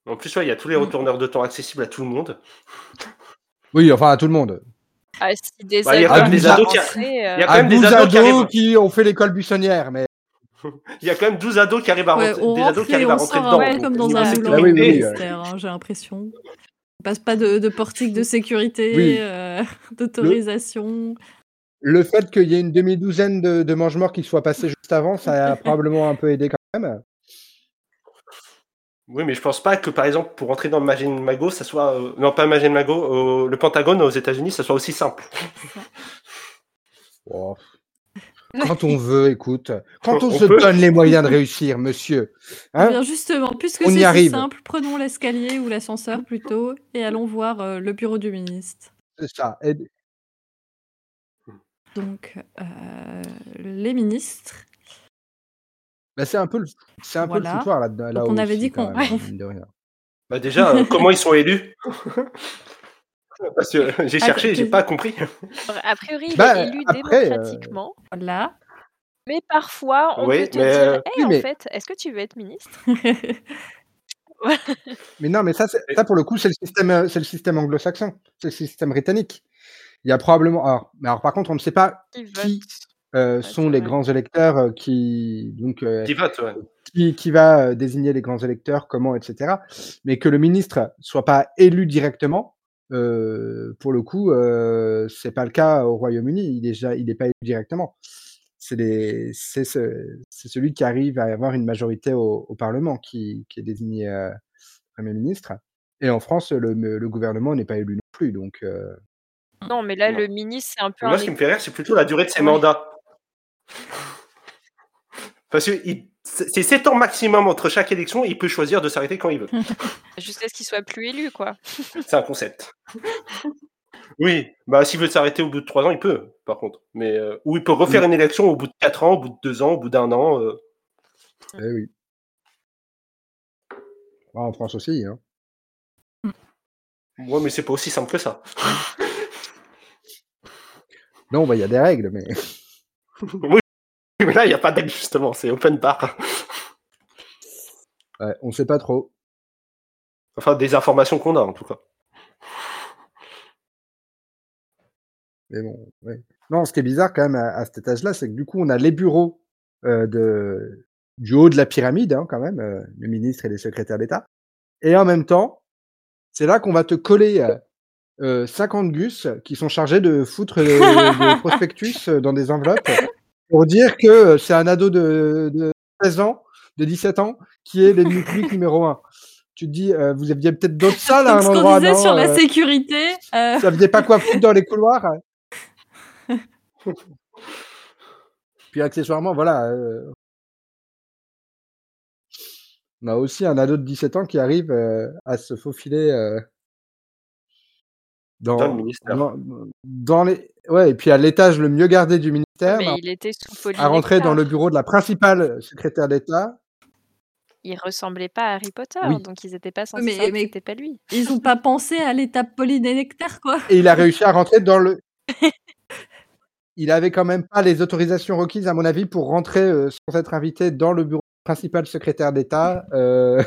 En plus, ouais, il y a tous les Mm. retourneurs de temps accessibles à tout le monde. Oui, enfin, à tout le monde. Ah, si des Bah, il y a quand même ados des ados qui- rentrés, il y euh, a quand À même des 12 ados qui ados arrivent. qui ont fait l'école buissonnière, mais Il y a quand même 12 ados qui arrivent à Ouais, rentrer, des ados qui arrivent à rentrer dedans. comme dans un sécurité, moulin Ah oui, oui, hein, j'ai l'impression. On passe pas de, de portique de sécurité, Oui. euh, d'autorisation. le fait qu'il y ait une demi-douzaine de, de mange-morts qui soient passés juste avant, ça a probablement un peu aidé quand même. Oui, mais je pense pas que, par exemple, pour entrer dans le Magin Mago, ça soit. euh, non, pas Magin Mago, euh, le Pentagone aux États-Unis, ça soit aussi simple. Oh. Quand on veut, écoute. Quand on, On se peut. donne les moyens de réussir, monsieur. Eh Hein bien justement, puisque On y c'est si arrive. simple, prenons l'escalier ou l'ascenseur plutôt et allons voir euh, le bureau du ministre. c'est ça. Et- Donc, euh, les ministres. bah, c'est un peu le, c'est un peu le foutoir là, là Donc, on avait aussi, dit qu'on- même, Ouais. mine de rien. Bah, déjà, euh, comment ils sont élus? Parce que j'ai cherché, j'ai pas compris. A priori, il Bah, est élu après, euh, démocratiquement. Voilà. Mais parfois, on Oui, peut te mais, dire euh, Hey, oui, en fait, est-ce que tu veux être ministre? Mais non, mais ça, ça pour le coup, c'est le système, euh, c'est le système anglo-saxon, c'est le système britannique. Il y a probablement. Alors, mais alors par contre, on ne sait pas Qui vote qui euh, Ouais, sont les vrai. grands électeurs qui donc euh, Qui vote, ouais. qui, qui va désigner les grands électeurs, comment, etc. Mais que le ministre soit pas élu directement, euh, pour le coup, euh, c'est pas le cas au Royaume-Uni. Il est déjà, il n'est pas élu directement. C'est ce, celui qui arrive à avoir une majorité au, au Parlement qui, qui est désigné euh, premier ministre. Et en France, le, le gouvernement n'est pas élu non plus. Donc, euh, Non, mais là, Non. le ministre, c'est un peu Moi, un ce qui me fait rire, c'est plutôt la durée de ses mandats. Parce que il- c'est c'est 7 ans maximum entre chaque élection, il peut choisir de s'arrêter quand il veut. jusqu'à ce qu'il soit plus élu, quoi. C'est un concept. Oui, bah s'il veut s'arrêter au bout de 3 ans, il peut, par contre. Mais euh, ou il peut refaire Oui. une élection au bout de 4 ans, au bout de 2 ans, au bout d'un an. euh. eh oui. Ah, en France aussi. Hein. Ouais, mais c'est pas aussi simple que ça. Non, bah, il y a des règles, mais oui, mais là, il n'y a pas d'aide, justement, c'est open bar. ouais, on sait pas trop. Enfin, des informations qu'on a, en tout cas. Mais bon, ouais. Non, ce qui est bizarre quand même à, à cet étage-là, c'est que du coup, on a les bureaux euh, de, du haut de la pyramide, hein, quand même, euh, le ministre et les secrétaires d'État. Et en même temps, c'est là qu'on va te coller euh, euh, 50 gus qui sont chargés de foutre des prospectus dans des enveloppes pour dire que c'est un ado de, de 16 ans, de 17 ans, qui est l'ennemi public numéro un. Tu te dis, euh, vous aviez peut-être d'autres salles à Donc, un ce qu'on endroit, disait non, sur la euh, sécurité, euh, Vous saviez pas quoi foutre dans les couloirs Puis accessoirement, voilà. euh, on a aussi un ado de 17 ans qui arrive à se faufiler dans, Dans le ministère. dans, dans les. Ouais, et puis à l'étage le mieux gardé du ministère, Mais bah, il était sous à rentrer dans le bureau de la principale secrétaire d'État. Il ressemblait pas à Harry Potter, Oui. donc ils étaient pas censés Mais- savoir que mais- c'était pas lui. ils ont pas pensé à l'étape Nectar, quoi. Et il a réussi à rentrer dans le. Il avait quand même pas les autorisations requises, à mon avis, pour rentrer euh, sans être invité dans le bureau principal secrétaire d'État. euh,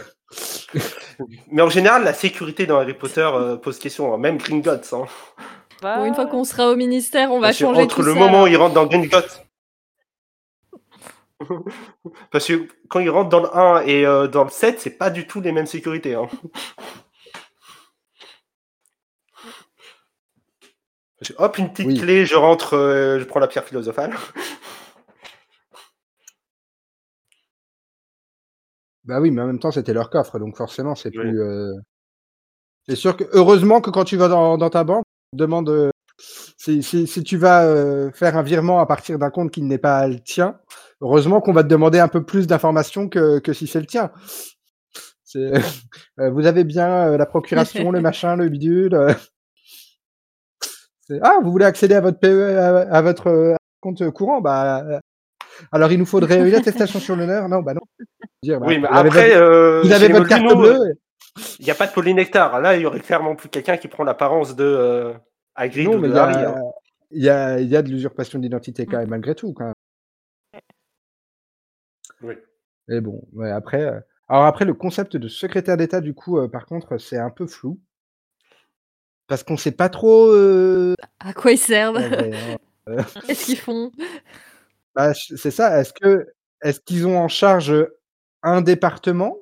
Mais en général, la sécurité dans Harry Potter euh, pose question, hein, même Gringotts. Hein. Bon, une fois Bah, qu'on sera au ministère, on va Parce changer entre tout le ça. moment où il rentre dans Gringotts. Parce que quand il rentre dans le 1 et euh, dans le 7, c'est pas du tout les mêmes sécurités. Hein. Hop, une petite Oui. clé, je rentre, euh, je prends la pierre philosophale. Bah oui, mais en même temps, c'était leur coffre, donc forcément, c'est Oui. plus. euh, C'est sûr que heureusement que quand tu vas dans, dans ta banque, on te demande euh, si, si, si tu vas euh, faire un virement à partir d'un compte qui n'est pas le tien. Heureusement qu'on va te demander un peu plus d'informations que, que si c'est le tien. C'est, euh, vous avez bien euh, la procuration, le machin, le bidule. euh. C'est, ah, vous voulez accéder à votre PE, à, à votre euh, compte courant? Bah, alors il nous faudrait une attestation sur l'honneur. Non, bah non. Dire, bah, oui, mais vous avez après, votre- euh, chez votre carte bleue. Il n'y a pas de polynectar. Là, il y aurait clairement plus quelqu'un qui prend l'apparence de euh, Hagrid Non, ou mais de il y, a, hein. il y, a, il y a de l'usurpation d'identité quand même, malgré tout. Quand même. Oui. Et bon, ouais, après, euh, alors après, le concept de secrétaire d'État, du coup, euh, par contre, c'est un peu flou. Parce qu'on sait pas trop. euh, À quoi ils servent? En vrai, hein. Qu'est-ce qu'ils font? Bah, c'est ça. Est-ce que est-ce qu'ils ont en charge un département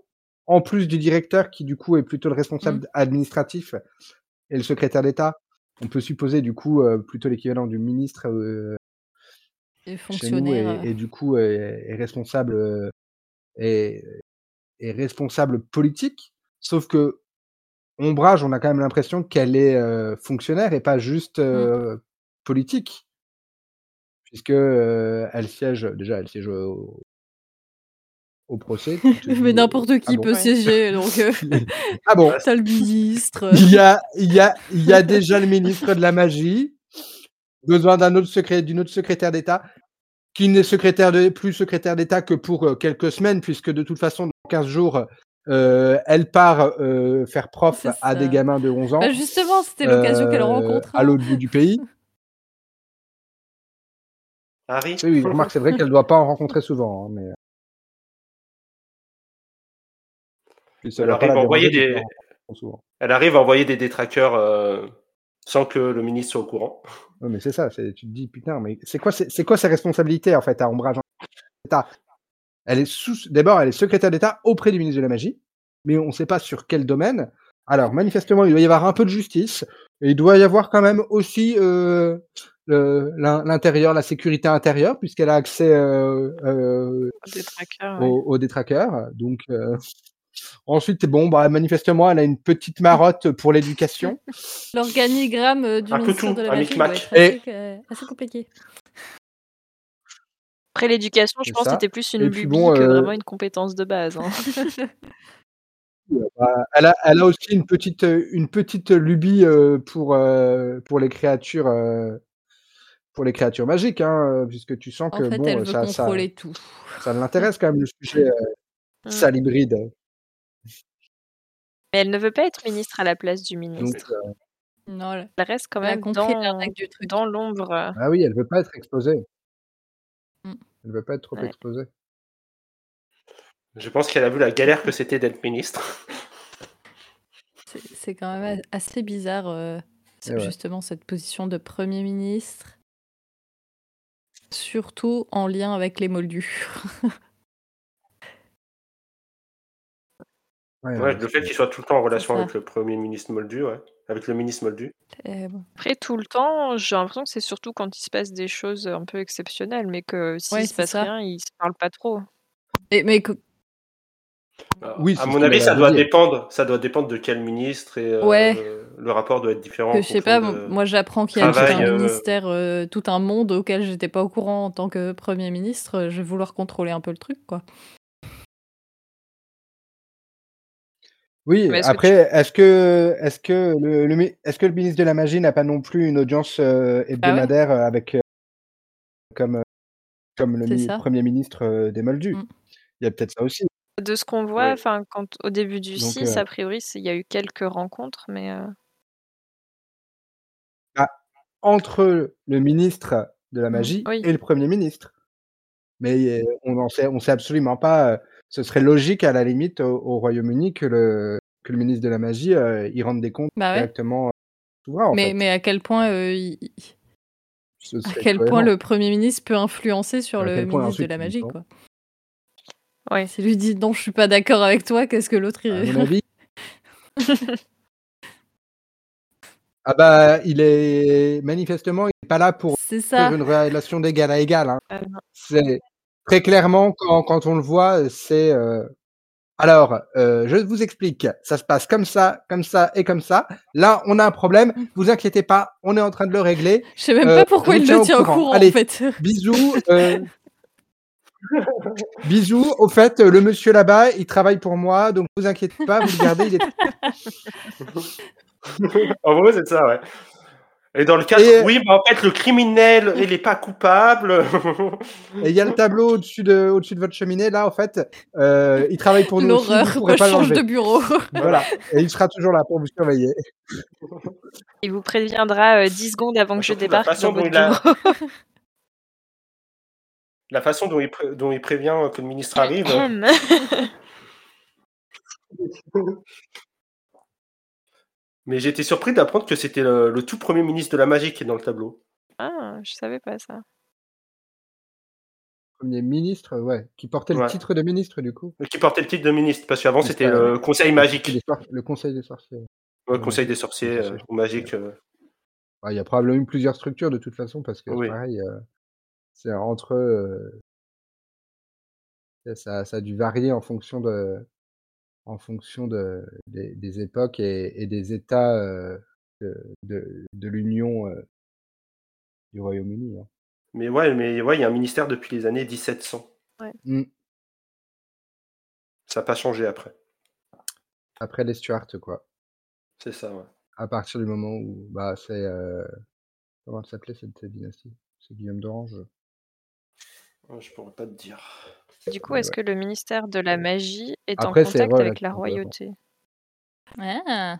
en plus du directeur qui du coup est plutôt le responsable administratif et le secrétaire d'État? On peut supposer du coup euh, plutôt l'équivalent du ministre euh, nous fonctionnaires. et, et du coup est, est responsable euh, est, est responsable politique. Sauf que Ombrage, on a quand même l'impression qu'elle est fonctionnaire et pas juste euh, politique, puisque euh, elle siège déjà, elle siège au, au procès. Mais n'importe qui ah bon? peut siéger, donc euh, Ah bon? t'as le ministre. il y a, il y, a, il y a déjà le ministre de la magie, besoin d'un autre secret, d'une autre secrétaire d'État, qui n'est secrétaire de, plus secrétaire d'État que pour euh, quelques semaines, puisque de toute façon, dans 15 jours, euh, elle part euh, faire prof à des gamins de 11 ans. Bah, justement, c'était l'occasion qu'elle rencontre. À l'autre bout du pays. Harry Oui, oui, remarque, c'est vrai qu'elle ne doit pas en rencontrer souvent. hein, mais... Puis ça Elle arrive à envoyer des- elle arrive à envoyer détraqueurs euh, sans que le ministre soit au courant. Ouais, mais c'est ça, c'est- tu te dis, putain, mais c'est quoi, c'est c'est quoi ses responsabilités en fait à Ombrage Elle est sous, d'abord, elle est secrétaire d'État auprès du ministre de la Magie, mais on ne sait pas sur quel domaine. Alors, manifestement, il doit y avoir un peu de justice, et il doit y avoir quand même aussi euh, l'intérieur, la sécurité intérieure, puisqu'elle a accès euh, euh, ouais. Donc, euh, ensuite, bon, bah, manifestement, elle a une petite marotte pour l'éducation. L'organigramme euh, du Un ministère tout, de la un magie doit micmac. être assez, euh, assez compliqué. Après l'éducation, je pense que c'était plus une Et lubie bon, que euh, vraiment une compétence de base. hein. Bah, elle, a, elle a aussi une petite, une petite lubie pour, pour les créatures. Pour les créatures magiques, hein, euh, puisque tu sens En que fait, bon, elle euh, veut ça, ça, contrôler tout. ça l'intéresse quand même le sujet euh, Mm. sale hybride. Mais elle ne veut pas être ministre à la place du Donc, ministre. euh, Non, elle Elle reste quand même dans, du truc. dans l'ombre. ah oui, elle veut pas être exposée. Mm. Elle veut pas être trop Ouais. exposée. Je pense qu'elle a vu la galère que c'était d'être ministre. C'est quand même assez bizarre, euh, ouais. justement, cette position de Premier ministre. Surtout en lien avec les moldus. Ouais, le fait qu'il soit tout le temps en relation avec le premier ministre Moldu, ouais. Avec le ministre Moldu. Après, tout le temps, j'ai l'impression que c'est surtout quand il se passe des choses un peu exceptionnelles, mais que s'il Ouais, se passe ça. rien, ils se parlent pas trop. Et, mais que- Oui, à mon avis, ça doit dépendre. Ça doit dépendre de quel ministre et euh, Ouais. le rapport doit être différent. que je sais pas, de- moi j'apprends qu'il y a tout un euh, ministère, euh, tout un monde auquel j'étais pas au courant en tant que Premier ministre. euh, Je vais vouloir contrôler un peu le truc, quoi. Oui, après, est-ce que, est-ce que le, le mi- est-ce que le ministre de la Magie n'a pas non plus une audience euh, Ah hebdomadaire euh, avec, euh, comme, euh, comme le C'est mi- ça. premier ministre euh, des Moldus Mm. Il y a peut-être ça aussi. De ce qu'on voit, Ouais. enfin, quand au début du Donc, 6, euh, a priori, il y a eu quelques rencontres, mais euh, Entre le ministre de la Mm, Magie oui. et le premier ministre. Mais euh, on en sait, on sait absolument pas. Ce serait logique à la limite au, au Royaume-Uni que le, que le ministre de la Magie euh, il rende des comptes Bah ouais. directement souverain. Mais, fait. mais à quel point, il- à le Premier ministre peut influencer sur À le ministre de la magie, quoi. Ouais. S'il lui dit non, je suis pas d'accord avec toi, qu'est-ce que l'autre À il... mon avis. ah bah, il est manifestement, il n'est pas là pour C'est ça. faire une relation d'égal à égal. hein. Euh, non. C'est très clairement quand, quand on le voit, c'est euh, alors euh, je vous explique. Ça se passe comme ça, comme ça et comme ça. Là, on a un problème. Vous inquiétez pas, on est en train de le régler. Je sais même Euh, pas pourquoi je vous il le tient au courant. courant, Allez. en fait. Bisous. euh, Bisous. Au fait, le monsieur là-bas, il travaille pour moi, donc vous inquiétez pas, vous le gardez. Il est... en vrai, c'est ça, ouais. Et dans le cas, Et- oui, mais en fait, le criminel, il n'est pas coupable. Et il y a le tableau au-dessus de, votre cheminée. Là, en fait, euh, il travaille pour nous. L'horreur. Pas change de bureau. Voilà. Et il sera toujours là pour vous surveiller. Il vous préviendra euh, 10 secondes avant Bah, que je débarque dans votre bureau. La façon dont il, pré- dont il prévient que le ministre arrive. Mais été surpris d'apprendre que c'était le, le tout premier ministre de la magie qui est dans le tableau. ah, je savais pas ça. Premier ministre, ouais, qui portait le titre de ministre, du coup. Qui portait le titre de ministre, parce qu'avant c'était le conseil magique. Le conseil des sorciers. Ouais, conseil des sorciers, euh, magique. euh. Ouais, Il y a probablement eu plusieurs structures de toute façon, parce que Oui. pareil, euh, c'est entre euh, ça, ça a dû varier en fonction de, en fonction de, des, des époques et, et des États euh, de, de, de l'Union euh, du Royaume-Uni. hein. Mais ouais, mais ouais, il y a un ministère depuis les années 1700. Mm. Ça n'a pas changé après. Après les Stuarts, quoi. C'est ça, ouais. À partir du moment où, bah, c'est, euh, comment elle s'appelait cette, cette dynastie? C'est Guillaume d'Orange? Je pourrais pas te dire. Du coup, est-ce ouais. que le ministère de la magie est Après, en contact avec la royauté? Ah.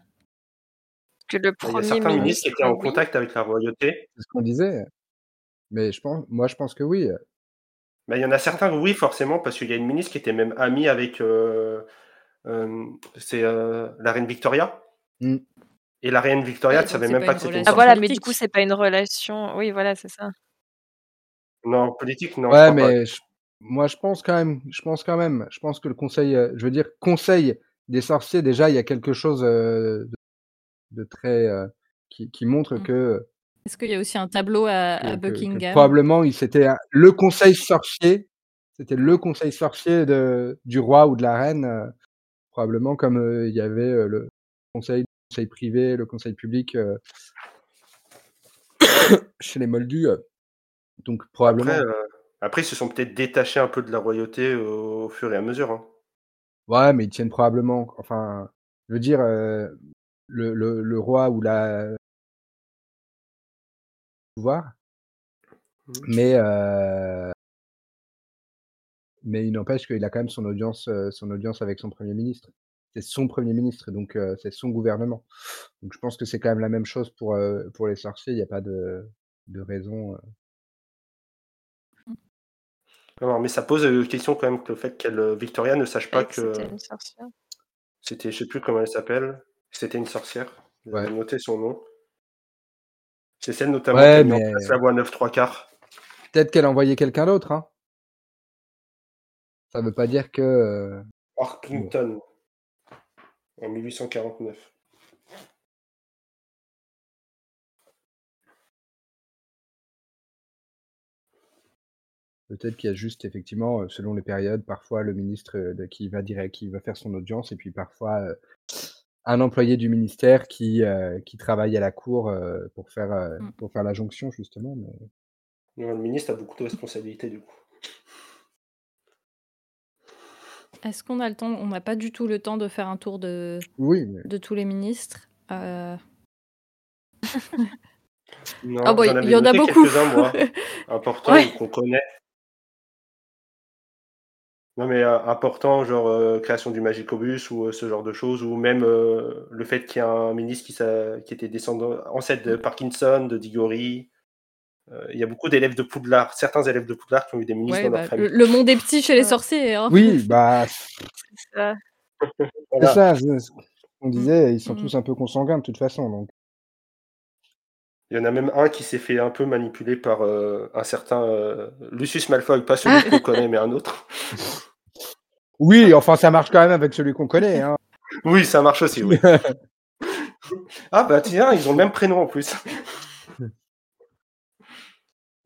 Que le Il y a premier certains ministres étaient en oui. contact avec la royauté. C'est ce qu'on disait. Mais je pense, moi, je pense que oui. Mais il y en a certains, oui, forcément, parce qu'il y a une ministre qui était même amie avec euh, euh, c'est euh, la reine Victoria. Mm. Et la reine Victoria ne savait même pas que c'était Ah voilà, mais du coup, c'est pas une relation. Oui, voilà, c'est ça. Non, politique, non. ouais, mais je, Moi, je pense quand même, je pense quand même, je pense que le conseil, euh, je veux dire, conseil des sorciers, déjà, il y a quelque chose euh, de, de très euh, qui, qui montre Mm. que, Est-ce qu'il y a aussi un tableau à, que- à que- que Buckingham? probablement, il c'était le conseil sorcier, c'était le conseil sorcier de, du roi ou de la reine, euh, probablement comme euh, il y avait euh, le conseil, le conseil privé, le conseil public euh, chez les Moldus. Donc probablement. Après, euh, après, ils se sont peut-être détachés un peu de la royauté au, au fur et à mesure. hein. Ouais, mais ils tiennent probablement. Enfin, je veux dire, euh, le, le, le roi ou la pouvoir, Mhm. mais euh, mais il n'empêche qu'il a quand même son audience, son audience avec son premier ministre. C'est son premier ministre, donc c'est son gouvernement. Donc je pense que c'est quand même la même chose pour pour les sorciers. Il n'y a pas de de raison. Euh. Alors, mais ça pose euh, question quand même que le fait qu'elle, euh, Victoria ne sache pas que c'était une sorcière. c'était, je sais plus comment elle s'appelle, c'était une sorcière. Ouais. noté son nom. C'est celle notamment Ouais, qui mais- la voie 9 3 quarts. Peut-être qu'elle a envoyé quelqu'un d'autre. Hein. Ça veut pas dire que. euh, Orpington. En 1849. Peut-être qu'il y a juste effectivement, euh, selon les périodes, parfois le ministre euh, de- qui va direct, qui va faire son audience, et puis parfois euh, un employé du ministère qui, euh, qui travaille à la cour euh, pour faire euh, Mm. pour faire la jonction justement. Mais... Non, le ministre a beaucoup de responsabilités du coup. Est-ce qu'on a le temps? On n'a pas du tout le temps de faire un tour de, Oui, mais de tous les ministres. Euh, Non, Ah j'en il avais y en a noté beaucoup. quelques-uns, moi, importants Ouais. ou qu'on connaît. Non, mais euh, important, genre euh, création du Magicobus ou euh, ce genre de choses, ou même euh, le fait qu'il y ait un ministre qui, s'a- qui était descendant, ancêtre de Parkinson, de Diggory. Euh, il y a beaucoup d'élèves de Poudlard, certains élèves de Poudlard qui ont eu des ministres ouais, dans leur bah, famille. le, le monde est petit chez les sorciers. hein. oui, bah Ça. c'est Voilà. ça. ce qu'on disait, ils sont Mm. tous un peu consanguins de toute façon. Donc Il y en a même un qui s'est fait un peu manipuler par euh, un certain euh, Lucius Malfoy, pas celui qu'on connaît, mais un autre. oui, enfin ça marche quand même avec celui qu'on connaît. Hein. Oui, ça marche aussi, oui. Ah bah tiens, ils ont le même prénom en plus.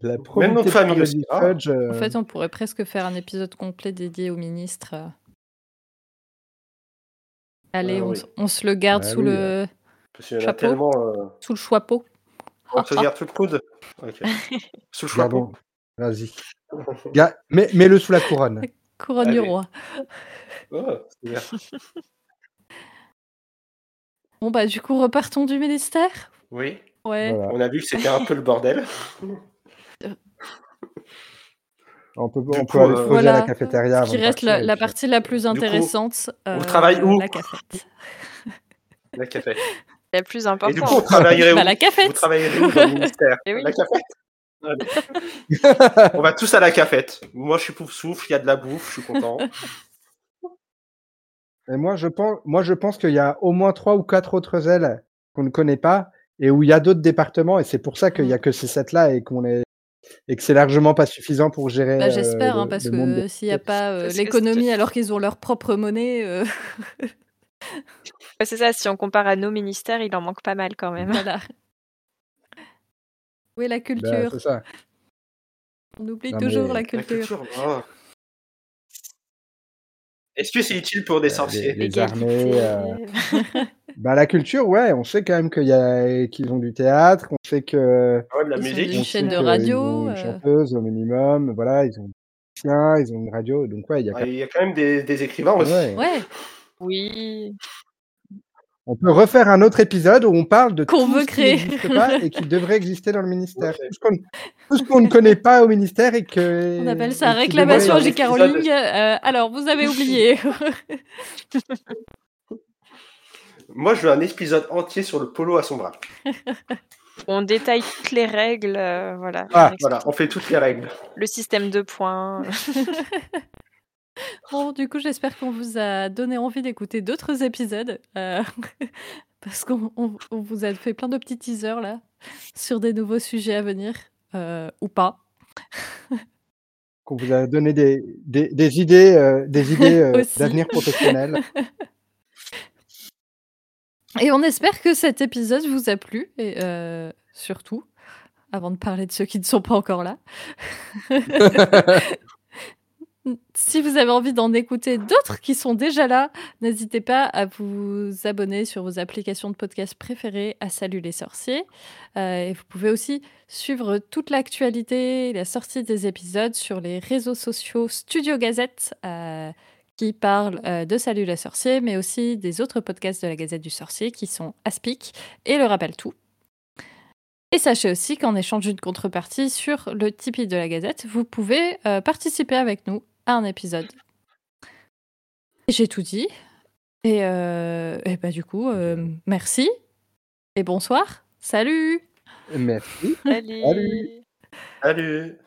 La Même nom de famille aussi, hein. fudge, euh, En fait, on pourrait presque faire un épisode complet dédié aux ministres. euh. Allez, Ah on, oui. s- on se le garde sous, oui, le, Parce qu'il y en a Chapeau. tellement. euh, sous le chapeau. On se garde sous le coude Ok. Sous le chapeau Vas-y. Mets- Mets-le sous la couronne. Couronne du roi. Oh, c'est bien. Bon, bah, du coup, repartons du ministère. Oui, Ouais. Voilà. on a vu que c'était un peu le bordel. On peut, on coup, peut aller euh, se poser à la cafétéria. Ce qui reste la, partie la plus coup, intéressante. euh, travaille où La cafette. La cafette. La plus Et importante. du coup, on travaillerait où Bah, la Vous cafette. travaillerez où dans le ministère Eh oui. La cafette On va tous à la cafette. Moi, je suis pouf souffle, il y a de la bouffe, je suis content. Et moi, je pense, moi, je pense qu'il y a au moins trois ou quatre autres ailes qu'on ne connaît pas et où il y a d'autres départements et c'est pour ça qu'il y a que ces sept-là et qu'on est et que c'est largement pas suffisant pour gérer. Bah, euh, J'espère, hein, parce le monde que s'il n'y a pas euh, Parce l'économie alors qu'ils ont leur propre monnaie, euh, Ouais, c'est ça, si on compare à nos ministères, il en manque pas mal quand même. voilà. Où est la culture c'est ça. On oublie Non, toujours mais- la La culture. oh. Est-ce que c'est utile pour des Euh, sorciers les- armées, euh, Bah, la culture, ouais, on sait quand même qu'il y a qu'ils ont du théâtre, on sait que Ah ouais, de la Ils musique Une on chaîne de qu'ils radio, ont une chanteuse au minimum, voilà, ils ont ils ont une radio, donc ouais, il y a Ah, quand Il y a quand même des, des écrivains aussi. ouais. Ouais, Oui. On peut refaire un autre épisode où on parle de Qu'on tout veut ce qui créer. n'existe pas et qui devrait exister dans le ministère. Tout ce qu'on ne connaît pas au ministère et que on appelle ça réclamation à. Euh, alors, vous avez oublié. Moi, je veux un épisode entier sur le polo à son bras. On détaille toutes les règles, euh, voilà. Ah, Voilà, on fait toutes les règles. Le système de points. Bon, du coup, j'espère qu'on vous a donné envie d'écouter d'autres épisodes. euh, parce qu'on on- on vous a fait plein de petits teasers là sur des nouveaux sujets à venir. euh, ou pas. qu'on vous a donné des, des, des idées, euh, des idées euh, d'avenir professionnel. Et on espère que cet épisode vous a plu, et surtout, avant de parler de ceux qui ne sont pas encore là. Si vous avez envie d'en écouter d'autres qui sont déjà là, n'hésitez pas à vous abonner sur vos applications de podcast préférées à Salut les sorciers. Euh, et vous pouvez aussi suivre toute l'actualité, la sortie des épisodes sur les réseaux sociaux Studio Gazette. euh, qui parle euh, de Salut les sorciers, mais aussi des autres podcasts de la Gazette du Sorcier qui sont Aspic et Le Rappel Tout. Et sachez aussi qu'en échange d'une contrepartie sur le Tipeee de la Gazette, vous pouvez participer avec nous un épisode. Et J'ai tout dit. Et, euh, et bah, du coup, euh, merci et bonsoir. Salut Merci. Salut. Salut. Salut